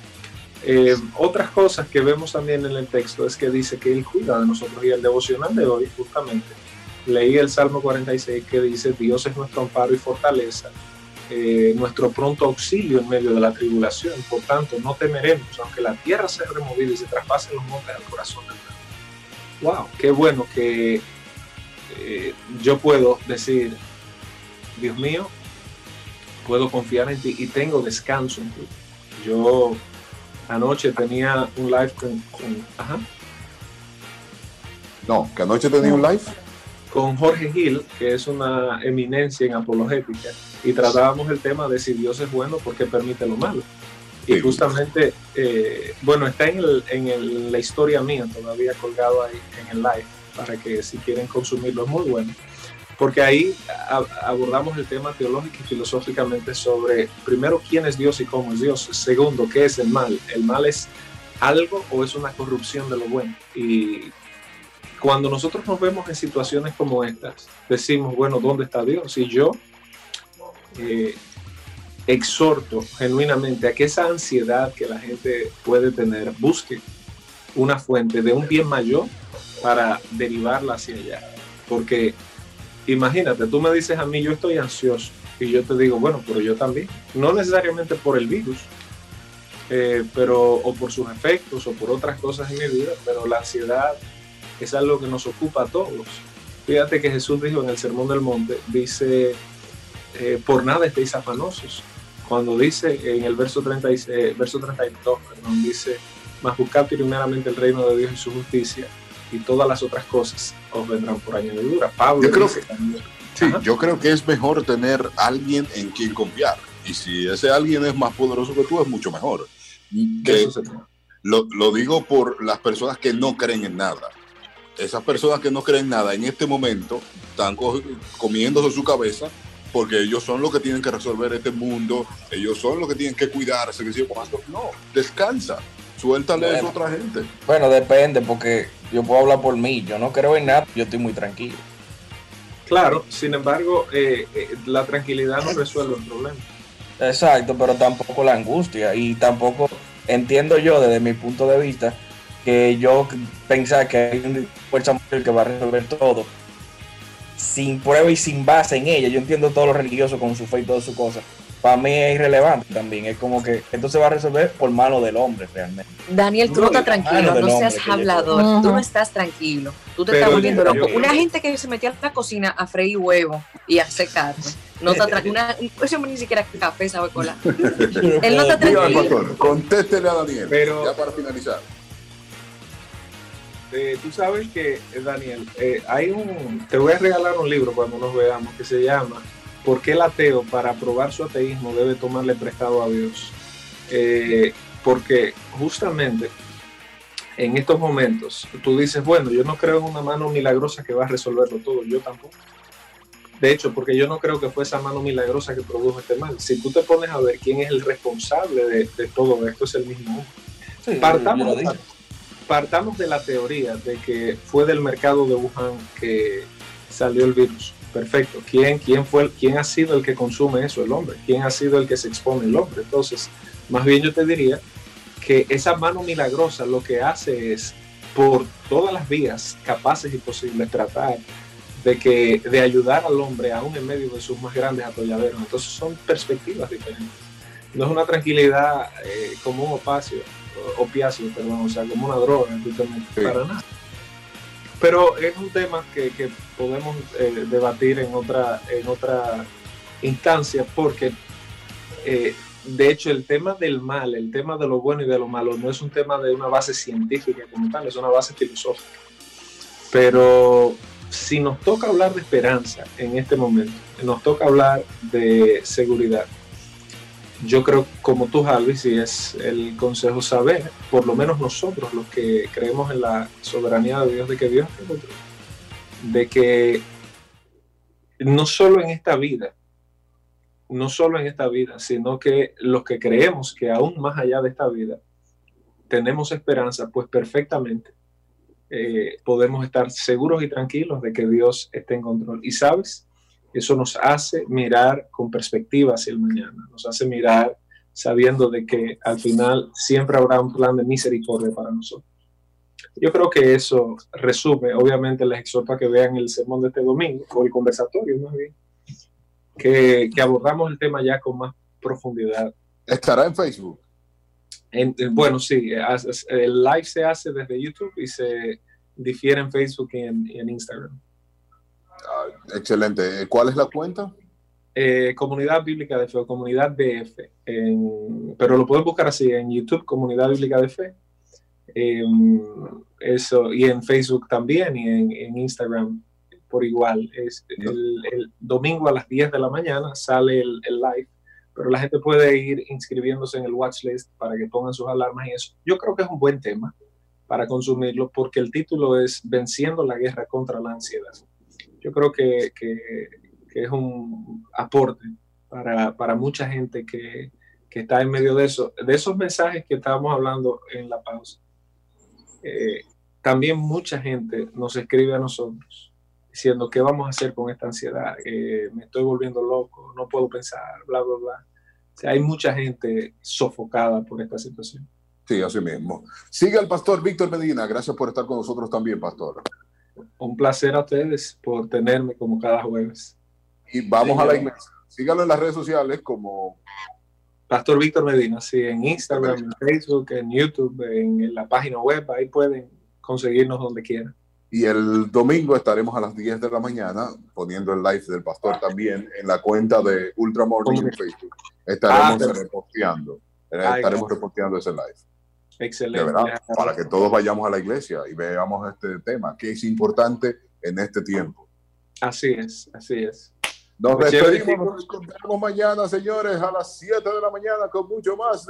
eh, otras cosas que vemos también en el texto es que dice que Él cuida de nosotros y el devocional de hoy justamente. Leí el Salmo 46 que dice, Dios es nuestro amparo y fortaleza, eh, nuestro pronto auxilio en medio de la tribulación. Por tanto, no temeremos, aunque la tierra sea removida y se traspasen los montes al corazón del mar. ¡Wow! Qué bueno que eh, yo puedo decir, Dios mío, puedo confiar en ti y tengo descanso en ti. Yo anoche tenía un live con, con- ajá, No, que anoche tenía un live. Con Jorge Gil, que es una eminencia en apologética, y tratábamos el tema de si Dios es bueno porque permite lo malo. Y justamente, eh, bueno, está en, el- en el- la historia mía todavía colgado ahí en el live, para que si quieren consumirlo es muy bueno. Porque ahí a- abordamos el tema teológico y filosóficamente sobre, primero, quién es Dios y cómo es Dios. Segundo, qué es el mal. ¿El mal es algo o es una corrupción de lo bueno? Y cuando nosotros nos vemos en situaciones como estas, decimos, bueno, ¿dónde está Dios? Y yo eh, exhorto genuinamente a que esa ansiedad que la gente puede tener busque una fuente de un bien mayor para derivarla hacia allá. Porque imagínate, tú me dices a mí, yo estoy ansioso, y yo te digo, bueno, pero yo también. No necesariamente por el virus, eh, pero o por sus efectos o por otras cosas en mi vida, pero la ansiedad es algo que nos ocupa a todos. Fíjate que Jesús dijo en el Sermón del Monte, dice, eh, por nada estéis afanosos. Cuando dice en el verso, 36, verso 32, perdón, dice, mas buscad primeramente el reino de Dios y su justicia, y todas las otras cosas os vendrán por añadidura. Pablo Yo creo dice Sí, Ajá. yo creo que es mejor tener alguien en quien confiar. Y si ese alguien es más poderoso que tú, es mucho mejor. Que eso se trata. lo, lo digo por las personas que no creen en nada. Esas personas que no creen en nada en este momento están co- comiéndose su cabeza porque ellos son los que tienen que resolver este mundo, ellos son los que tienen que cuidarse. Que no, descansa, suéltale eso a Bueno. otra gente. Bueno, depende, porque yo puedo hablar por mí. Yo no creo en nada, yo estoy muy tranquilo. Claro, sin embargo, eh, eh, la tranquilidad no resuelve el problema. Exacto, pero tampoco la angustia. Y tampoco entiendo yo, desde mi punto de vista, que yo pensar que hay una fuerza mayor que va a resolver todo sin prueba y sin base en ella. Yo entiendo todo lo religioso con su fe y toda su cosa. Para mí es irrelevante también. Es como que esto se va a resolver por mano del hombre realmente. Daniel, tú No, no estás tranquilo, no seas hablador, creo. tú no estás tranquilo, tú te Pero estás volviendo loco. yo- Una gente que se metió a la cocina a freír huevo y a hacer carne, no está tranquilo, ese hombre ni siquiera café sabe colar. Él no está tranquilo. contéstele a Daniel, Pero- ya para finalizar. Eh, tú sabes que, eh, Daniel, eh, hay un, te voy a regalar un libro cuando nos veamos que se llama ¿Por qué el ateo para probar su ateísmo debe tomarle prestado a Dios? Eh, porque justamente en estos momentos tú dices, bueno, yo no creo en una mano milagrosa que va a resolverlo todo, yo tampoco. De hecho, porque yo no creo que fue esa mano milagrosa que produjo este mal. Si tú te pones a ver quién es el responsable de, de todo esto, es el mismo hombre. Sí, partamos, yo lo. Partamos de la teoría de que fue del mercado de Wuhan que salió el virus. Perfecto. ¿Quién, quién, fue, ¿Quién ha sido el que consume eso? El hombre. ¿Quién ha sido el que se expone? El hombre. Entonces, más bien yo te diría que esa mano milagrosa lo que hace es, por todas las vías capaces y posibles, tratar de, que, de ayudar al hombre aún en medio de sus más grandes atolladeros. Entonces son perspectivas diferentes. No es una tranquilidad eh, como un opacio, opiáceo, perdón, o sea, como una droga, Sí. para nada. Pero es un tema que, que podemos eh, debatir en otra, en otra instancia, porque eh, de hecho el tema del mal, el tema de lo bueno y de lo malo, no es un tema de una base científica como tal, es una base filosófica. Pero si nos toca hablar de esperanza en este momento, nos toca hablar de seguridad, yo creo, como tú, Javi, si es el consejo saber, por lo menos nosotros, los que creemos en la soberanía de Dios, de que Dios está de que no solo en esta vida, no solo en esta vida, sino que los que creemos que aún más allá de esta vida tenemos esperanza, pues perfectamente eh, podemos estar seguros y tranquilos de que Dios esté en control. Y sabes, eso nos hace mirar con perspectiva hacia el mañana, nos hace mirar sabiendo de que al final siempre habrá un plan de misericordia para nosotros. Yo creo que eso resume, obviamente les exhorto a que vean el sermón de este domingo, o el conversatorio más bien, que, que abordamos el tema ya con más profundidad. Estará en Facebook. En- en- bueno, sí, el live se hace desde YouTube y se difiere en Facebook y en, y en Instagram. Ah, excelente. ¿Cuál es la cuenta? Eh, comunidad Bíblica de Fe o Comunidad DF, en- pero lo pueden buscar así en YouTube, Comunidad Bíblica de Fe. Eh, eso, y en Facebook también y en, en Instagram por igual. Es el, el domingo a las 10 de la mañana sale el, el live, pero la gente puede ir inscribiéndose en el watch list para que pongan sus alarmas y eso. Yo creo que es un buen tema para consumirlo porque el título es Venciendo la guerra contra la ansiedad. Yo creo que, que, que es un aporte para, para mucha gente que, que está en medio de eso, de esos mensajes que estábamos hablando en la pausa. Eh, también mucha gente nos escribe a nosotros diciendo qué vamos a hacer con esta ansiedad, Eh, me estoy volviendo loco, no puedo pensar, bla, bla, bla. O sea, hay mucha gente sofocada por esta situación. Sí, así mismo. Sigue al pastor Víctor Medina. Gracias por estar con nosotros también, pastor. Un placer a ustedes por tenerme como cada jueves. Y vamos a la iglesia. Síganlo en las redes sociales como Pastor Víctor Medina, sí, en Instagram, en Facebook, en YouTube, en, la página web, ahí pueden conseguirnos donde quieran. Y el domingo estaremos a las 10 de la mañana poniendo el live del pastor también en la cuenta de Ultramorning en Facebook. Estaremos Ah, reposteando. eh, Ay, estaremos reposteando ese live. De Excelente. verdad, para que todos vayamos a la iglesia y veamos este tema, que es importante en este tiempo. Así es, así es. Nos Pues, despedimos, nos encontramos mañana, señores, a las 7 de la mañana con mucho más de